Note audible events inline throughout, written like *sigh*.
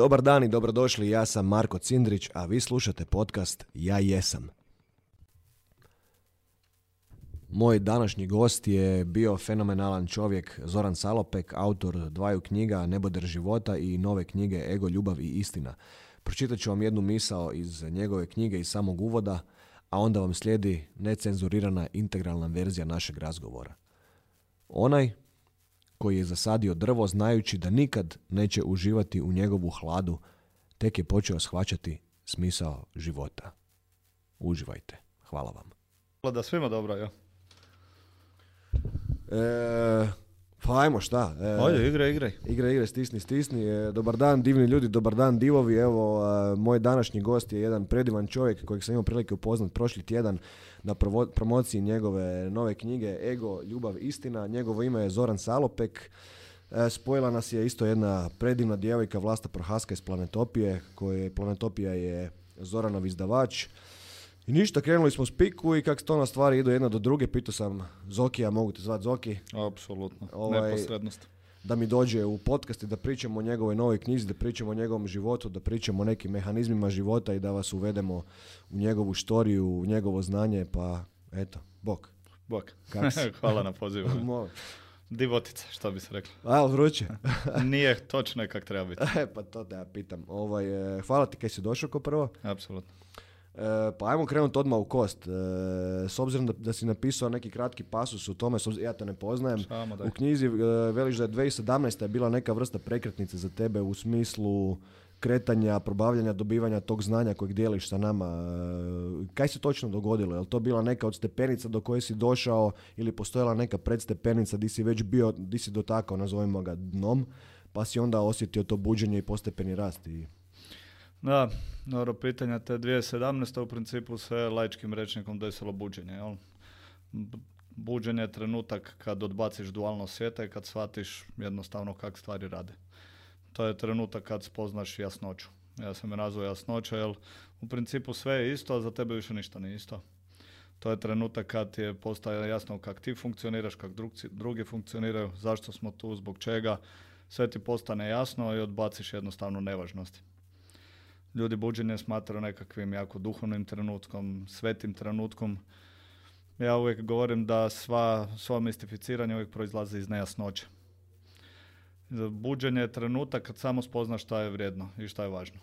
Dobar dan i dobrodošli, ja sam Marko Cindrić, a vi slušate podcast Ja jesam. Moj današnji gost je bio fenomenalan čovjek Zoran Salopek, autor dvaju knjiga Neboder života i nove knjige Ego, ljubav i istina. Pročitat ću vam jednu misao iz njegove knjige i samog uvoda, a onda vam slijedi necenzurirana integralna verzija našeg razgovora. Onaj koji je zasadio drvo znajući da nikad neće uživati u njegovu hladu, tek je počeo shvaćati smisao života. Uživajte. Hvala vam. Hvala da svima dobro, ja. E, pa ajmo šta. E, Ajde, igraj, igraj. Igre, igre, stisni, stisni. E, dobar dan, divni ljudi, dobar dan, divovi. Evo, e, moj današnji gost je jedan predivan čovjek kojeg sam imao prilike upoznat prošli tjedan na provo- promociji njegove nove knjige Ego, ljubav, istina. Njegovo ime je Zoran Salopek. E, spojila nas je isto jedna predivna djevojka Vlasta Prohaska iz Planetopije, koje Planetopija je Zoranov izdavač. I ništa, krenuli smo s piku i kako to na stvari idu jedna do druge, pitao sam Zokija, mogu te zvati Zoki, Apsolutno. Ovaj- Neposrednost. Da mi dođe u podcast i da pričamo o njegovoj novoj knjizi, da pričamo o njegovom životu, da pričamo o nekim mehanizmima života i da vas uvedemo u njegovu štoriju, u njegovo znanje, pa eto, bok. Bok. *laughs* Hvala na pozivu. *laughs* Divotica, što bi se reklo. A, vruće? *laughs* Nije točno kak treba biti. e, pa to da ja pitam. Ovaj, e, hvala ti kaj si došao ko prvo. Apsolutno. E, pa ajmo krenuti odmah u kost. E, s obzirom da, da si napisao neki kratki pasus u tome, s obzirom- ja to ne poznajem, u knjizi e, veliš da je 2017. je bila neka vrsta prekretnice za tebe u smislu kretanja, probavljanja, dobivanja tog znanja kojeg dijeliš sa nama. E, Kaj se točno dogodilo? Je li to bila neka od stepenica do koje si došao ili postojala neka predstepenica di si već bio, di si dotakao, nazovimo ga dnom, pa si onda osjetio to buđenje i postepeni rast? I... Da, dobro pitanja. Te 2017. u principu se laičkim rečnikom desilo buđenje. Jel? Buđenje je trenutak kad odbaciš dualno svijeta i kad shvatiš jednostavno kak stvari rade. To je trenutak kad spoznaš jasnoću. Ja sam nazvao jasnoća, jer u principu sve je isto, a za tebe više ništa nije isto. To je trenutak kad je postaje jasno kako ti funkcioniraš, kako drugi funkcioniraju, zašto smo tu, zbog čega. Sve ti postane jasno i odbaciš jednostavno nevažnosti. Ljudi buđenje smatraju nekakvim jako duhovnim trenutkom, svetim trenutkom. Ja uvijek govorim da sva, sva mistificiranje uvijek proizlazi iz nejasnoće. Buđenje je trenutak kad samo spoznaš šta je vrijedno i šta je važno.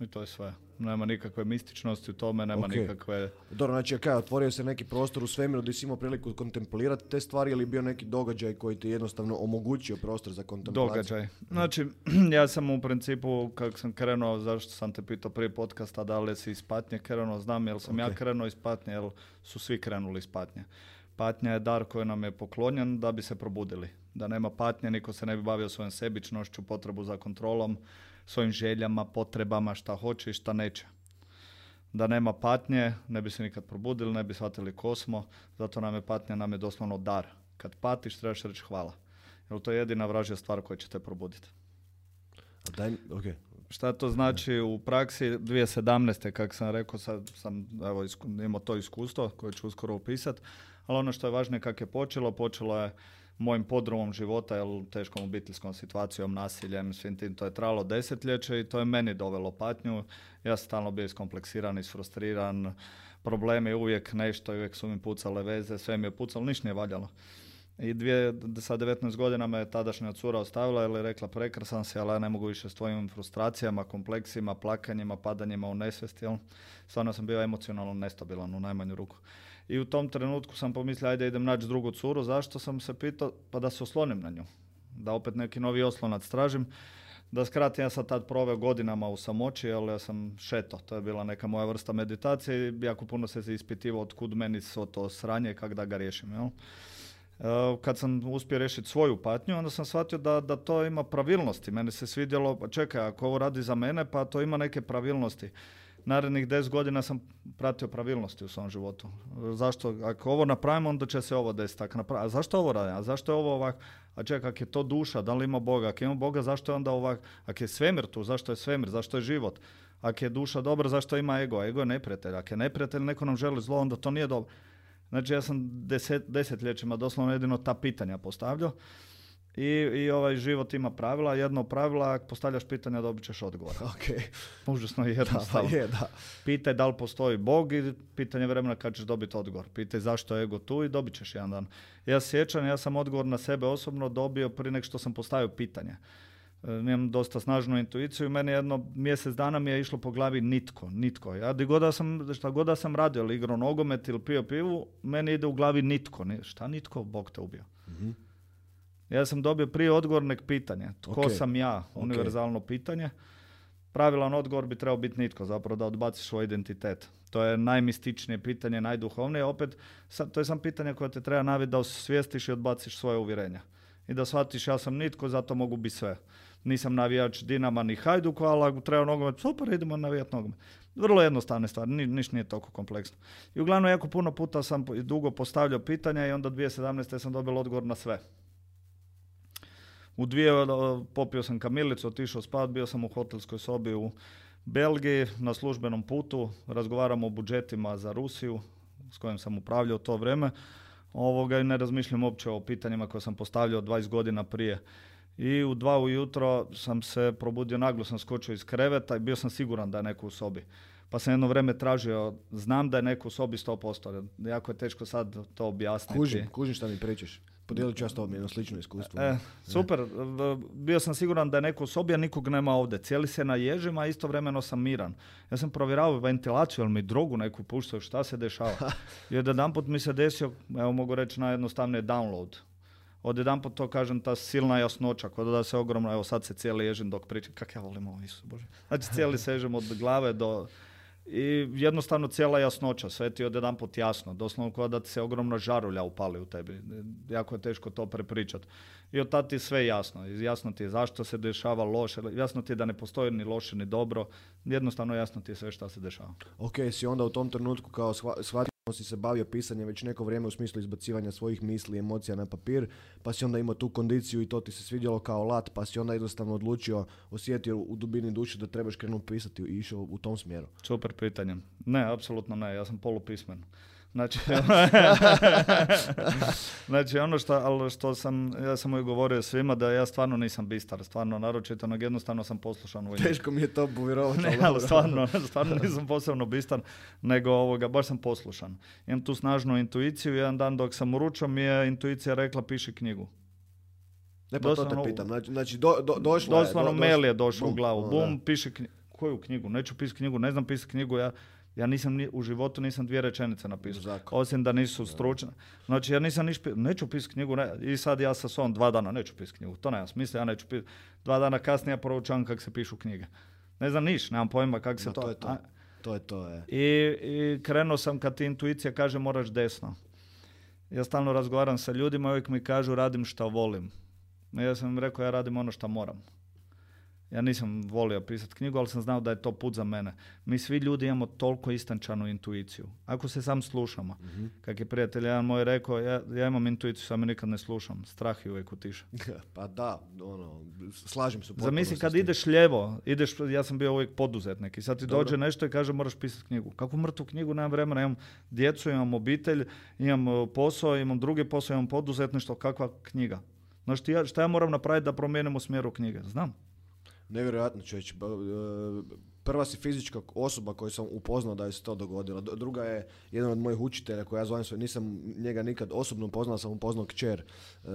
I to je sve. Nema nikakve mističnosti u tome, nema Ok. nikakve... Dobro, znači kaj, otvorio se neki prostor u svemiru gdje si imao priliku kontemplirati te stvari ili bio neki događaj koji ti je jednostavno omogućio prostor za kontemplaciju? Događaj. Znači, *clears throat* ja sam u principu, kako sam krenuo, zašto sam te pitao prije podcasta, da li si iz patnje krenuo, znam jer sam ja Ok. krenuo iz patnje, jer su svi krenuli iz patnje. Patnja je dar koji nam je poklonjen da bi se probudili. Da nema patnje, niko se ne bi bavio svojom sebičnošću, potrebu za kontrolom, svojim željama, potrebama, šta hoće i šta neće. Da nema patnje, ne bi se nikad probudili, ne bi shvatili ko smo, zato nam je patnja, nam je doslovno dar. Kad patiš, trebaš reći hvala. Jer to je jedina vražja stvar koja će te probuditi. Daj, ok. Šta to znači u praksi 2017. kako sam rekao, sad sam evo, imao to iskustvo koje ću uskoro upisati, ali ono što je važnije kako je počelo, počelo je mojim podrumom života, jel, teškom obiteljskom situacijom, nasiljem, svim tim, to je trajalo desetljeće i to je meni dovelo patnju. Ja sam stalno bio iskompleksiran, isfrustriran, problemi uvijek nešto, uvijek su mi pucale veze, sve mi je pucalo, ništa nije valjalo. I dvije, sa 19 godina me je tadašnja cura ostavila jer je rekla prekrasan si, ali ja ne mogu više s tvojim frustracijama, kompleksima, plakanjima, padanjima u nesvijest, jel? Stvarno sam bio emocionalno nestabilan u najmanju ruku. I u tom trenutku sam pomislio, ajde idem naći drugu curu, zašto sam se pitao? Pa da se oslonim na nju. Da opet neki novi oslonac tražim. Da skratim, ja sam tad proveo godinama u samoći, ali ja sam šeto, to je bila neka moja vrsta meditacije i jako puno se ispitivao od kud meni svo to sranje i kako da ga riješim, jel? E, kad sam uspio riješiti svoju patnju, onda sam shvatio da, da to ima pravilnosti. Meni se svidjelo, pa čekaj, ako ovo radi za mene, pa to ima neke pravilnosti. Narednih 10 godina sam pratio pravilnosti u svom životu. Zašto? Ako ovo napravimo, onda će se ovo desiti. Ako a zašto ovo radim? A zašto je ovo ovak? A čekaj, ako je to duša, da li ima Boga? Ako ima Boga, zašto je onda ovak? Ako je svemir tu, zašto je svemir? Zašto je život? Ako je duša dobra, zašto ima ego? Ego je neprijatelj. Ako je neprijatelj, neko nam želi zlo, onda to nije dobro. Znači ja sam deset, desetljećima doslovno jedino ta pitanja postavljao I, I ovaj život ima pravila. Jedno pravila, ako postavljaš pitanja, dobit ćeš odgovor. *laughs* Ok, Užasno je da, jednostavno. je, da. Pitaj da li postoji Bog i pitanje vremena kad ćeš dobiti odgovor. Pitaj zašto je ego tu i dobit ćeš jedan dan. Ja sjećam, ja sam odgovor na sebe osobno dobio prije nego što sam postavio pitanje. E, Imam dosta snažnu intuiciju i meni jedno mjesec dana mi je išlo po glavi nitko, nitko. Ja di god da sam, šta god da sam radio, ili igrao nogomet ili pio pivu, meni ide u glavi nitko. Ni- Šta nitko? Bog te ubio. Mhm. Ja sam dobio prije odgovor nek pitanje. Tko Ok. sam ja? Univerzalno pitanje. Pravilan odgovor bi trebao biti nitko, zapravo da odbaciš svoj identitet. To je najmističnije pitanje, najduhovnije. Opet, to je sam pitanje koje te treba naviti da osvijestiš i odbaciš svoje uvjerenja. I da shvatiš ja sam nitko, zato mogu biti sve. Nisam navijač Dinama ni Hajduka, ali ako treba nogomet, super, idemo navijati nogomet. Vrlo jednostavne stvari, ni, ništa nije toliko kompleksno. I uglavnom, jako puno puta sam dugo postavljao pitanja i onda 2017. sam dobio odgovor na sve. U dvije o, popio sam kamilicu, otišao spat, bio sam u hotelskoj sobi u Belgiji na službenom putu, razgovaramo o budžetima za Rusiju s kojim sam upravljao to vrijeme ovoga, i ne razmišljam uopće o pitanjima koje sam postavljao 20 godina prije. I u dva ujutro sam se probudio, naglo sam skočio iz kreveta i bio sam siguran da je neko u sobi. Pa sam jedno vrijeme tražio, znam da je neko u sobi 100%. Jako je teško sad to objasniti. Kužim, kužim šta mi pričaš. Podijelit ću ja s tobom jedno slično iskustvo. E, super, bio sam siguran da je neko u sobi, a nikog nema ovdje. Cijeli se naježim, a istovremeno sam miran. Ja sam provjeravao ventilaciju, ali mi drogu neku puštaju, šta se dešava. *laughs* I odjedanput mi se desio, evo mogu reći najjednostavnije, download. Odjedanput to kažem, ta silna jasnoća, kod da se ogromno, evo sad se cijeli ježim dok pričam, kak ja volim ovo, Isus Bože. Znači cijeli sežem od glave do... I jednostavno cijela jasnoća, sve ti je odjedanput jasno, doslovno kao da ti se ogromna žarulja upali u tebi. Jako je teško to prepričati. I od ti sve jasno. Jasno ti je zašto se dešava loše, jasno ti je da ne postoji ni loše ni dobro, jednostavno jasno ti je sve što se dešava. Ok, si onda u tom trenutku kao shva- shvatio si se bavio pisanjem već neko vrijeme u smislu izbacivanja svojih misli i emocija na papir, pa si onda imao tu kondiciju i to ti se svidjelo kao lat, pa si onda jednostavno odlučio, osjetio u dubini duše da trebaš krenuti pisati i išao u tom smjeru. Super pitanje. Ne, apsolutno ne, ja sam polupismen. Znači, *laughs* *laughs* znači ono što, ali što sam, ja sam uvijek govorio svima da ja stvarno nisam bistar, stvarno naročito, nego jednostavno sam poslušan vojnik. Teško mi je to povjerovati. *laughs* Ne, ali stvarno, stvarno nisam posebno bistan, nego ovoga, baš sam poslušan. Imam tu snažnu intuiciju, jedan dan dok sam uručao mi je intuicija rekla piši knjigu. Ne, pa to doslovno- te pitam. Znači, znači do, do, došla je, Doslovno do- mail došla- je došao u glavu. Bum, da. piše knjigu. Koju knjigu? Neću pisati knjigu, ne znam pisati knjigu. Ja, ja nisam ni, u životu nisam dvije rečenice napisao. Zakon. Osim da nisu stručne. Znači ja nisam niš, neću pisati knjigu. Ne, I sad ja sa svom dva dana neću pisati knjigu. To nema smisla, ja neću pisati. Dva dana kasnije ja proučavam kako se pišu knjige. Ne znam niš, nemam pojma kako se Ma, to... to je to. a- To je to, je. i, I krenuo sam kad ti intuicija kaže moraš desno. Ja stalno razgovaram sa ljudima i uvijek mi kažu radim šta volim. Ja sam im rekao ja radim ono što moram. Ja nisam volio pisati knjigu, ali sam znao da je to put za mene. Mi svi ljudi imamo toliko istančanu intuiciju. Ako se sam slušamo. Kak je prijatelj jedan moj rekao, ja, ja imam intuiciju, samo nikad ne slušam. Strah je uvijek utiša. *laughs* pa da, ono, slažem se Zamisli kad ideš lijevo, ideš, ja sam bio uvijek poduzetnik i sad ti Dobro. dođe nešto i kaže moraš pisati knjigu. Kako mrtvu knjigu, nemam vremena, imam djecu, imam obitelj, imam e, posao, imam drugi posao, imam poduzetništvo, kakva knjiga? Znaš šta ja moram napraviti da promijenim u smjeru knjige? Znam. Nevjerojatno čovječ. E, Prva si fizička osoba koju sam upoznao da je se to dogodilo. Druga je jedan od mojih učitelja koja ja zovem svoj, nisam njega nikad osobno upoznao, sam upoznao kćer e,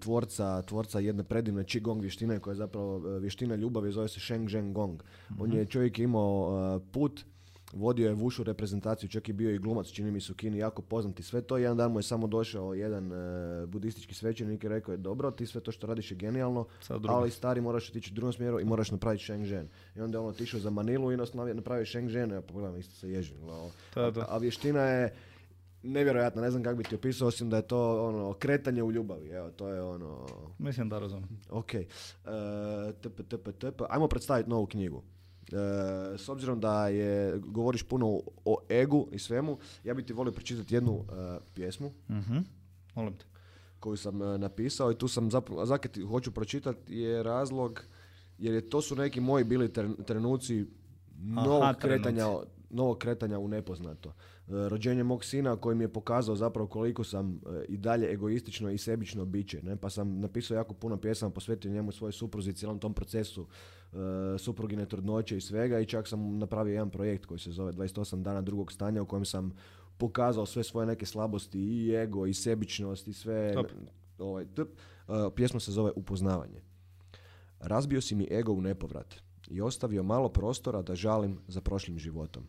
tvorca, tvorca jedne predivne Qigong vještine koja je zapravo e, vještina ljubavi, zove se Sheng Zheng Gong. On je čovjek imao put Vodio je vušu reprezentaciju, čak i bio i glumac, čini mi se u Kini, jako poznati sve to. Jedan dan mu je samo došao jedan e, budistički svećenik i rekao je dobro, ti sve to što radiš je genijalno, ali stari moraš otići u drugom smjeru i moraš napraviti Shenzhen. I onda je on otišao za Manilu i nastavio- napravio Shenzhen, ja pogledam, isto se ježim. A, a vještina je nevjerojatna, ne znam kako bi ti opisao, osim da je to ono, kretanje u ljubavi, evo, to je ono, Mislim da razumijem. ok. E, tp, tp, tp. Ajmo predstaviti novu knjigu. E, s obzirom da je, govoriš puno o egu i svemu, ja bih ti volio pročitati jednu e, pjesmu Mhm. Molim te. koju sam e, napisao i tu sam zapravo, zakaj ti hoću pročitati je razlog, jer je to su neki moji bili tren- trenuci novog Aha, kretanja, novog kretanja u nepoznato. rođenje mog sina koji mi je pokazao zapravo koliko sam i dalje egoistično i sebično biće. Ne? Pa sam napisao jako puno pjesama, posvetio njemu svojoj supruzi, cijelom tom procesu suprugine trudnoće i svega i čak sam napravio jedan projekt koji se zove 28 dana drugog stanja u kojem sam pokazao sve svoje neke slabosti i ego i sebičnost i sve. Ovaj, pjesma se zove Upoznavanje. Razbio si mi ego u nepovrat i ostavio malo prostora da žalim za prošlim životom.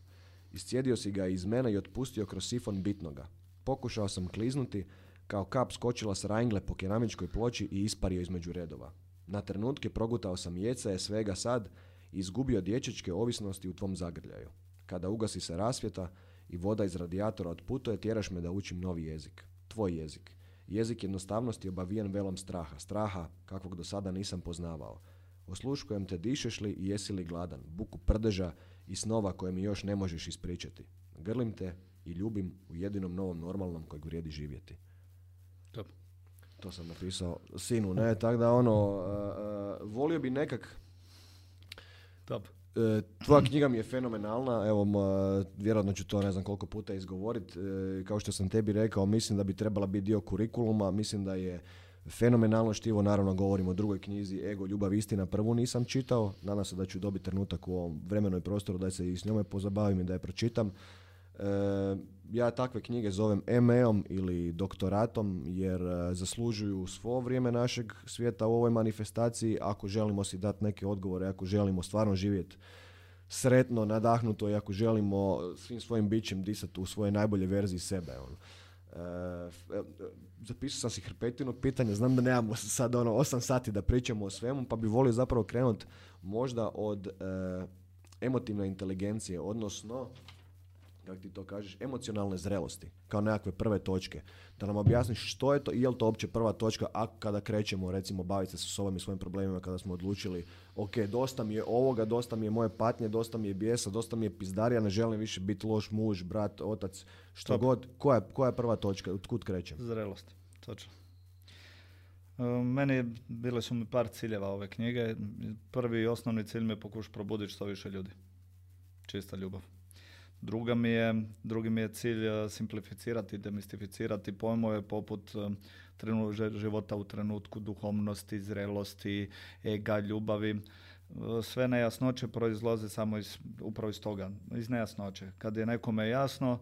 Iscijedio si ga iz mene i otpustio kroz sifon bitnoga. Pokušao sam kliznuti, kao kap skočila s rangle po keramičkoj ploči i ispario između redova. Na trenutke progutao sam jecaje svega sad izgubio dječečke ovisnosti u tvom zagrljaju. Kada ugasi se rasvjeta i voda iz radijatora otputuje, tjeraš me da učim novi jezik. Tvoj jezik. Jezik jednostavnosti obavijen velom straha. Straha kakvog do sada nisam poznavao. Osluškujem te dišeš li i jesi li gladan. Buku prdeža i snova koje mi još ne možeš ispričati. Grlim te i ljubim u jedinom novom normalnom kojeg vrijedi živjeti. Top. To sam napisao sinu, ne? Tako da ono, uh, uh, volio bi nekak... Top. E, tvoja knjiga mi je fenomenalna, evo vjerojatno ću to ne znam koliko puta izgovoriti. Kao što sam tebi rekao, mislim da bi trebala biti dio kurikuluma, mislim da je fenomenalno štivo, naravno govorim o drugoj knjizi Ego, ljubav, istina, prvu nisam čitao, nadam se da ću dobiti trenutak u ovom vremenoj prostoru da se i s njome pozabavim i da je pročitam. E, ja takve knjige zovem ME-om ili doktoratom jer e, zaslužuju svo vrijeme našeg svijeta u ovoj manifestaciji ako želimo si dati neke odgovore, ako želimo stvarno živjeti sretno, nadahnuto i ako želimo svim svojim bićem disati u svoje najbolje verziji sebe. Ono. E, zapisao sam si hrpetinu pitanja, znam da nemamo sad ono 8 sati da pričamo o svemu, pa bi volio zapravo krenuti možda od emotivne inteligencije, odnosno kako ti to kažeš, emocionalne zrelosti, kao nekakve prve točke. Da nam objasniš što je to i je li to uopće prva točka, a kada krećemo recimo baviti se sa sobom i svojim problemima, kada smo odlučili, ok, dosta mi je ovoga, dosta mi je moje patnje, dosta mi je bijesa, dosta mi je pizdarija, ne želim više biti loš muž, brat, otac, što god. Koja, koja je prva točka, od kud krećem? Zrelost, točno. E, meni bile su mi par ciljeva ove knjige. Prvi i osnovni cilj mi je pokušati probuditi što više ljudi. Čista ljubav. Druga mi je, drugi mi je cilj eh, simplificirati, demistificirati pojmove poput eh, života u trenutku, duhovnosti, zrelosti, ega, ljubavi. Eh, sve nejasnoće proizlaze samo iz, upravo iz toga, iz nejasnoće. Kad je nekome jasno,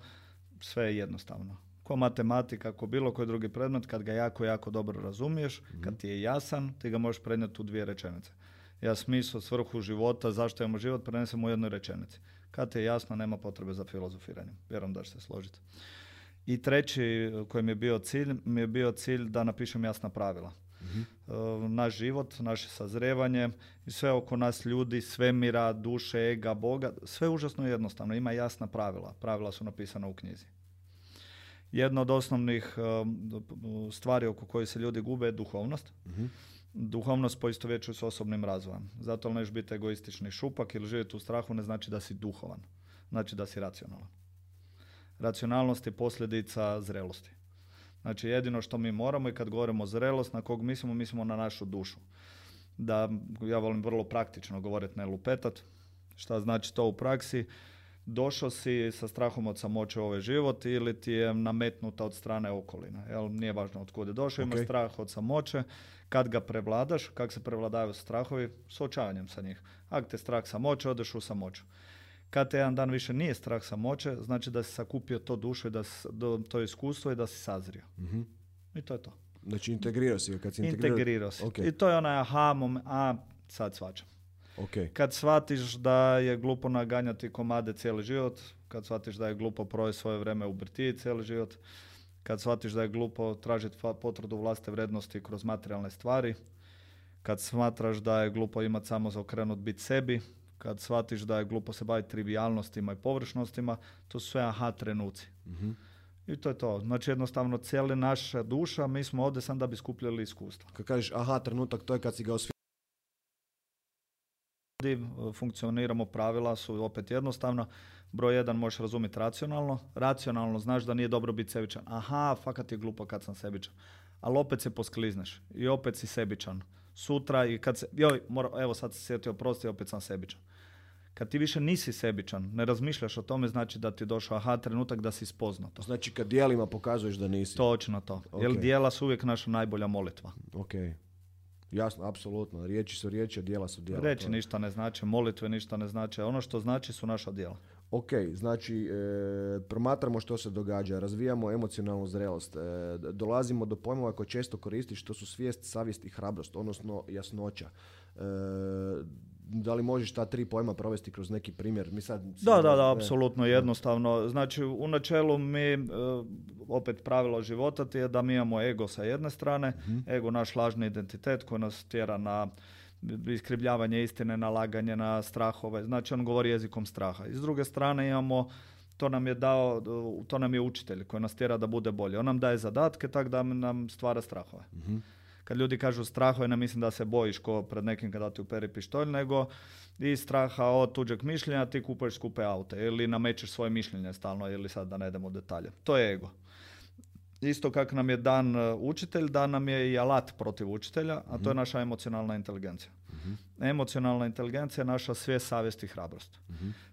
sve je jednostavno. Ko matematika, ko bilo koji drugi predmet, kad ga jako, jako dobro razumiješ, mhm. kad ti je jasan, ti ga možeš prenijeti u dvije rečenice. Ja smisao, svrhu života, zašto imamo život, prenesem u jednoj rečenici. Kad je jasno, nema potrebe za filozofiranjem. Vjerujem da će se složiti. I treći koji mi je bio cilj, mi je bio cilj da napišem jasna pravila. mm Naš život, naše sazrevanje i sve oko nas ljudi, svemira, duše, ega, Boga, sve užasno jednostavno. Ima jasna pravila. Pravila su napisana u knjizi. Jedna od osnovnih e, stvari oko kojih se ljudi gube je duhovnost. mm duhovnost poistovjećuju s osobnim razvojem. Zato neš biti egoistični šupak ili živjeti u strahu ne znači da si duhovan. Znači da si racionalan. Racionalnost je posljedica zrelosti. Znači jedino što mi moramo i kad govorimo o zrelost, na kog mislimo, mislimo na našu dušu. Da, ja volim vrlo praktično govoriti, ne lupetat. Šta znači to u praksi? Došao si sa strahom od samoće u ovaj život ili ti je nametnuta od strane okoline. Jel, nije važno od kude došao, okay. imaš strah od samoće kad ga prevladaš, kako se prevladaju strahovi, suočavanjem sa njih. Ako te strah samoće, odeš u samoću. Kad te jedan dan više nije strah samoće, znači da si sakupio to dušu i da si, to iskustvo i da si sazrio. mm I to je to. Znači integrirao si kad si integrirao. integrirao si. I to je onaj aha, mom, a sad svačam. Okay. Kad shvatiš da je glupo naganjati komade cijeli život, kad shvatiš da je glupo provesti svoje vreme u birtiji cijeli život, kad shvatiš da je glupo tražiti potvrdu vlastite vrednosti kroz materijalne stvari, kad smatraš da je glupo imati samo za okrenut biti sebi, kad shvatiš da je glupo se baviti trivialnostima i površnostima, to su sve aha trenuci. mm I to je to. Znači jednostavno cijeli naša duša, mi smo ovdje sam da bi skupljali iskustva. Kad kažeš aha trenutak, to je kad si ga osvi... Funkcioniramo, pravila su opet jednostavna broj jedan možeš razumjeti racionalno. Racionalno znaš da nije dobro biti sebičan. Aha, fakat je glupo kad sam sebičan. Ali opet se posklizneš i opet si sebičan. Sutra i kad se, joj, mora, evo sad se sjetio, prosti, opet sam sebičan. Kad ti više nisi sebičan, ne razmišljaš o tome, znači da ti je došao aha trenutak da si spoznao to. Znači kad dijelima pokazuješ da nisi. Točno to. Jer Ok. dijela su uvijek naša najbolja molitva. Ok. Jasno, apsolutno. Riječi su riječi, a dijela su To je- ništa ne znači, molitve ništa ne znači. Ono što znači su naša djela. Ok, znači e, promatramo što se događa, razvijamo emocionalnu zrelost, e, dolazimo do pojmova koje često koristiš, što su svijest, savjest i hrabrost, odnosno jasnoća. E, da li možeš ta tri pojma provesti kroz neki primjer? Mi sad, Da, da, da, apsolutno jednostavno. Znači, u načelu mi, e, opet pravilo života ti je da mi imamo ego sa jedne strane, ego naš lažni identitet koji nas tjera na iskrivljavanje istine, na laganje, na strahove. Znači, on govori jezikom straha. I s druge strane imamo to nam je dao, to nam je učitelj koji nas tjera da bude bolje. On nam daje zadatke tak da nam stvara strahove. Kad ljudi kažu strahove, ne mislim da se bojiš ko pred nekim kada ti uperi pištolj, nego i straha od tuđeg mišljenja ti kupuješ skupe aute ili namećeš svoje mišljenje stalno ili sad da ne idemo u detalje. To je ego. Isto kako nam je dan e, učitelj, dan nam je i alat protiv učitelja, a to je naša emocionalna inteligencija. Emocionalna inteligencija je naša svijest, savjest i hrabrost.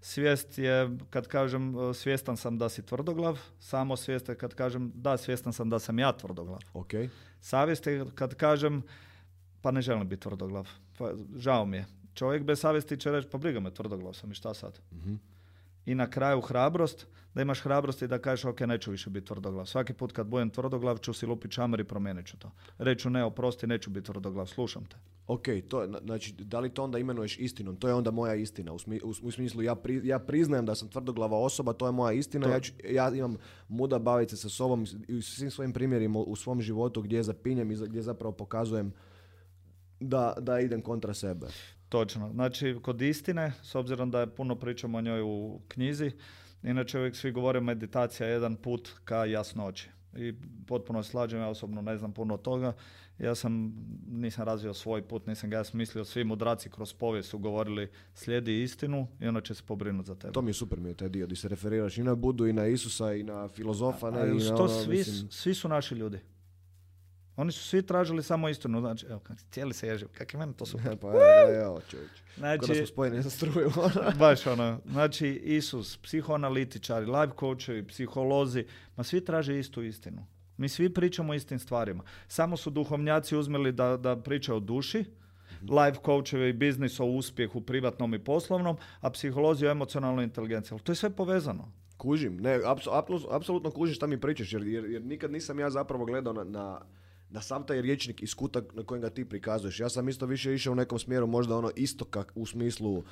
Svijest je, kad kažem e, svjestan sam da si tvrdoglav, samo svijest je kad kažem da, svjestan sam da sam ja tvrdoglav. Ok, Savjest je kad kažem pa ne želim biti tvrdoglav. Pa, žao mi je. Čovjek bez savjesti će reći pa briga me, tvrdoglav sam i šta sad? I na kraju hrabrost, da imaš hrabrosti da kažeš ok, neću više biti tvrdoglav. Svaki put kad budem tvrdoglav ću si lupit čamer i promijenit ću to. Reću ne, oprosti, neću biti tvrdoglav, slušam te. ok, to znači, da li to onda imenuješ istinom? To je onda moja istina, u, smi- u, u smislu ja, pri- ja priznajem da sam tvrdoglava osoba, to je moja istina, To- ja, ću- ja imam muda baviti se sa sobom i svim svojim primjerima u svom životu gdje zapinjem i gdje zapravo pokazujem da, da idem kontra sebe. Točno. Znači, kod istine, s obzirom da je puno pričamo o njoj u knjizi, inače uvijek svi govore meditacija je jedan put ka jasnoći. I potpuno se slađem, ja osobno ne znam puno toga. Ja sam, nisam razvio svoj put, nisam ga ja smislio. Svi mudraci kroz povijest su govorili slijedi istinu i ona će se pobrinuti za tebe. To mi je super mi je taj dio, gdje se referiraš i na Budu, i na Isusa, i na filozofa, ne, A i na što ono, svi, mislim, svi su naši ljudi. Oni su svi tražili samo istinu. Znači, evo, cijeli se ježio. Kak je meni to super. *laughs* pa evo, čovječ. Znači, smo spojeni sa struju. *laughs* Baš ono, znači Isus, psihoanalitičari, life coachevi, psiholozi, ma svi traže istu istinu. Mi svi pričamo o istim stvarima. Samo su duhovnjaci uzmeli da, da pričaju o duši, life coachevi i biznis o uspjehu privatnom i poslovnom, a psiholozi o emocionalnoj inteligenciji. Ali to je sve povezano. Kužim, ne, apsolutno kužim šta mi pričaš, jer, jer, jer nikad nisam ja zapravo gledao na, na, na sam taj riječnik iz kuta na kojem ga ti prikazuješ. Ja sam isto više išao u nekom smjeru možda ono istoka u smislu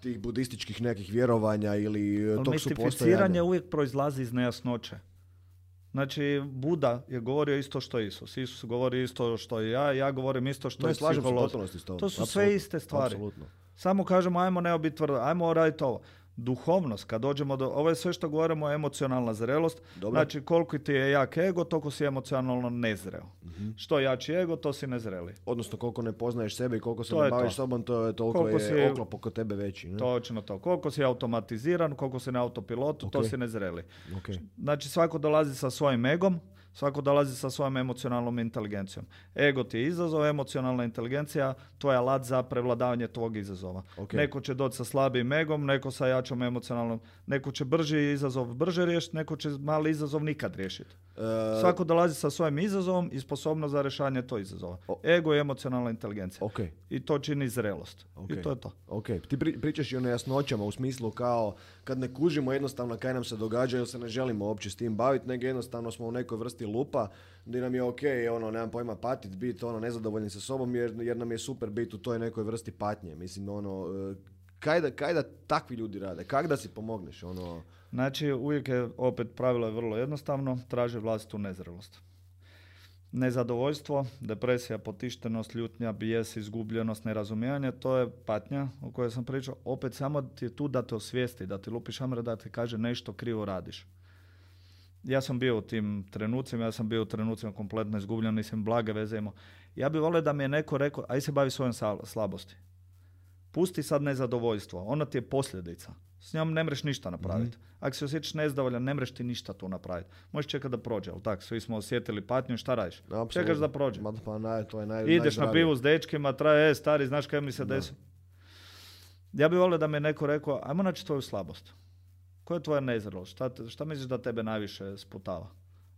tih budističkih nekih vjerovanja ili e, Ali tog mistificiranje supostojanja. uvijek proizlazi iz nejasnoće. Znači, Buda je govorio isto što Isus. Isus govori isto što i ja, ja govorim isto što Ne, i tobom. To su Apsolutno, sve iste stvari. Apsolutno. Samo kažemo ajmo ne biti tvrdo, ajmo raditi ovo. Duhovnost, kad dođemo do, ovo je sve što govorimo emocionalna zrelost, Dobro. znači koliko ti je jak ego, toliko si emocionalno nezreo. Mhm. Što jači ego, to si nezreli. Odnosno koliko ne poznaješ sebe i koliko se To ne baviš to. sobom, to je toliko Koliko je si- oklop oko tebe veći. Ne? Točno to. Koliko si automatiziran, koliko si na autopilotu, to Ok. si nezreli. Ok. Znači svako dolazi sa svojim egom, svako dolazi sa svojom emocionalnom inteligencijom. Ego ti je izazov, emocionalna inteligencija, to je alat za prevladavanje tvog izazova. Ok. Neko će doći sa slabijim egom, neko sa jačom emocionalnom, neko će brži izazov brže riješiti, neko će mali izazov nikad riješiti. E, Svako dolazi sa svojim izazovom i sposobnost za rješavanje tog izazova. Ego je emocionalna inteligencija. ok. I to čini zrelost. Ok. I to je to. Ok, ti pri- pričaš i o nejasnoćama u smislu kao kad ne kužimo jednostavno kaj nam se događa ili se ne želimo uopće s tim baviti, nego jednostavno smo u nekoj vrsti lupa gdje nam je ok, ono, nemam pojma, patit, biti ono, nezadovoljni sa sobom jer, jer nam je super biti u toj nekoj vrsti patnje. Mislim, ono, e, kaj da, kaj da takvi ljudi rade? Kak da si pomogneš? Ono, Znači, uvijek je, opet pravilo je vrlo jednostavno, traže vlastitu nezrelost. Nezadovoljstvo, depresija, potištenost, ljutnja, bijes, izgubljenost, nerazumijevanje, to je patnja o kojoj sam pričao. Opet samo ti je tu da te osvijesti, da ti lupi šamre, da ti kaže nešto krivo radiš. Ja sam bio u tim trenucima, ja sam bio u trenucima kompletno izgubljen, nisam blage veze imao. Ja bih volio da mi je neko rekao, aj se bavi svojom slabosti. Pusti sad nezadovoljstvo, ona ti je posljedica. S njom ne mreš ništa napraviti. Ako se osjećaš nezadovoljan, ne mreš ti ništa tu napraviti. Možeš čekati da prođe, ali tak, svi smo osjetili patnju, šta radiš? apsolutno. Čekaš da prođe. Ma, pa naj, to je naj, Ideš na pivu s dečkima, traje, e, stari, znaš kaj mi se desi? Ja bih volio da mi je neko rekao, ajmo naći tvoju slabost. Koja je tvoja nezrelost? Šta, šta misliš da tebe najviše sputava?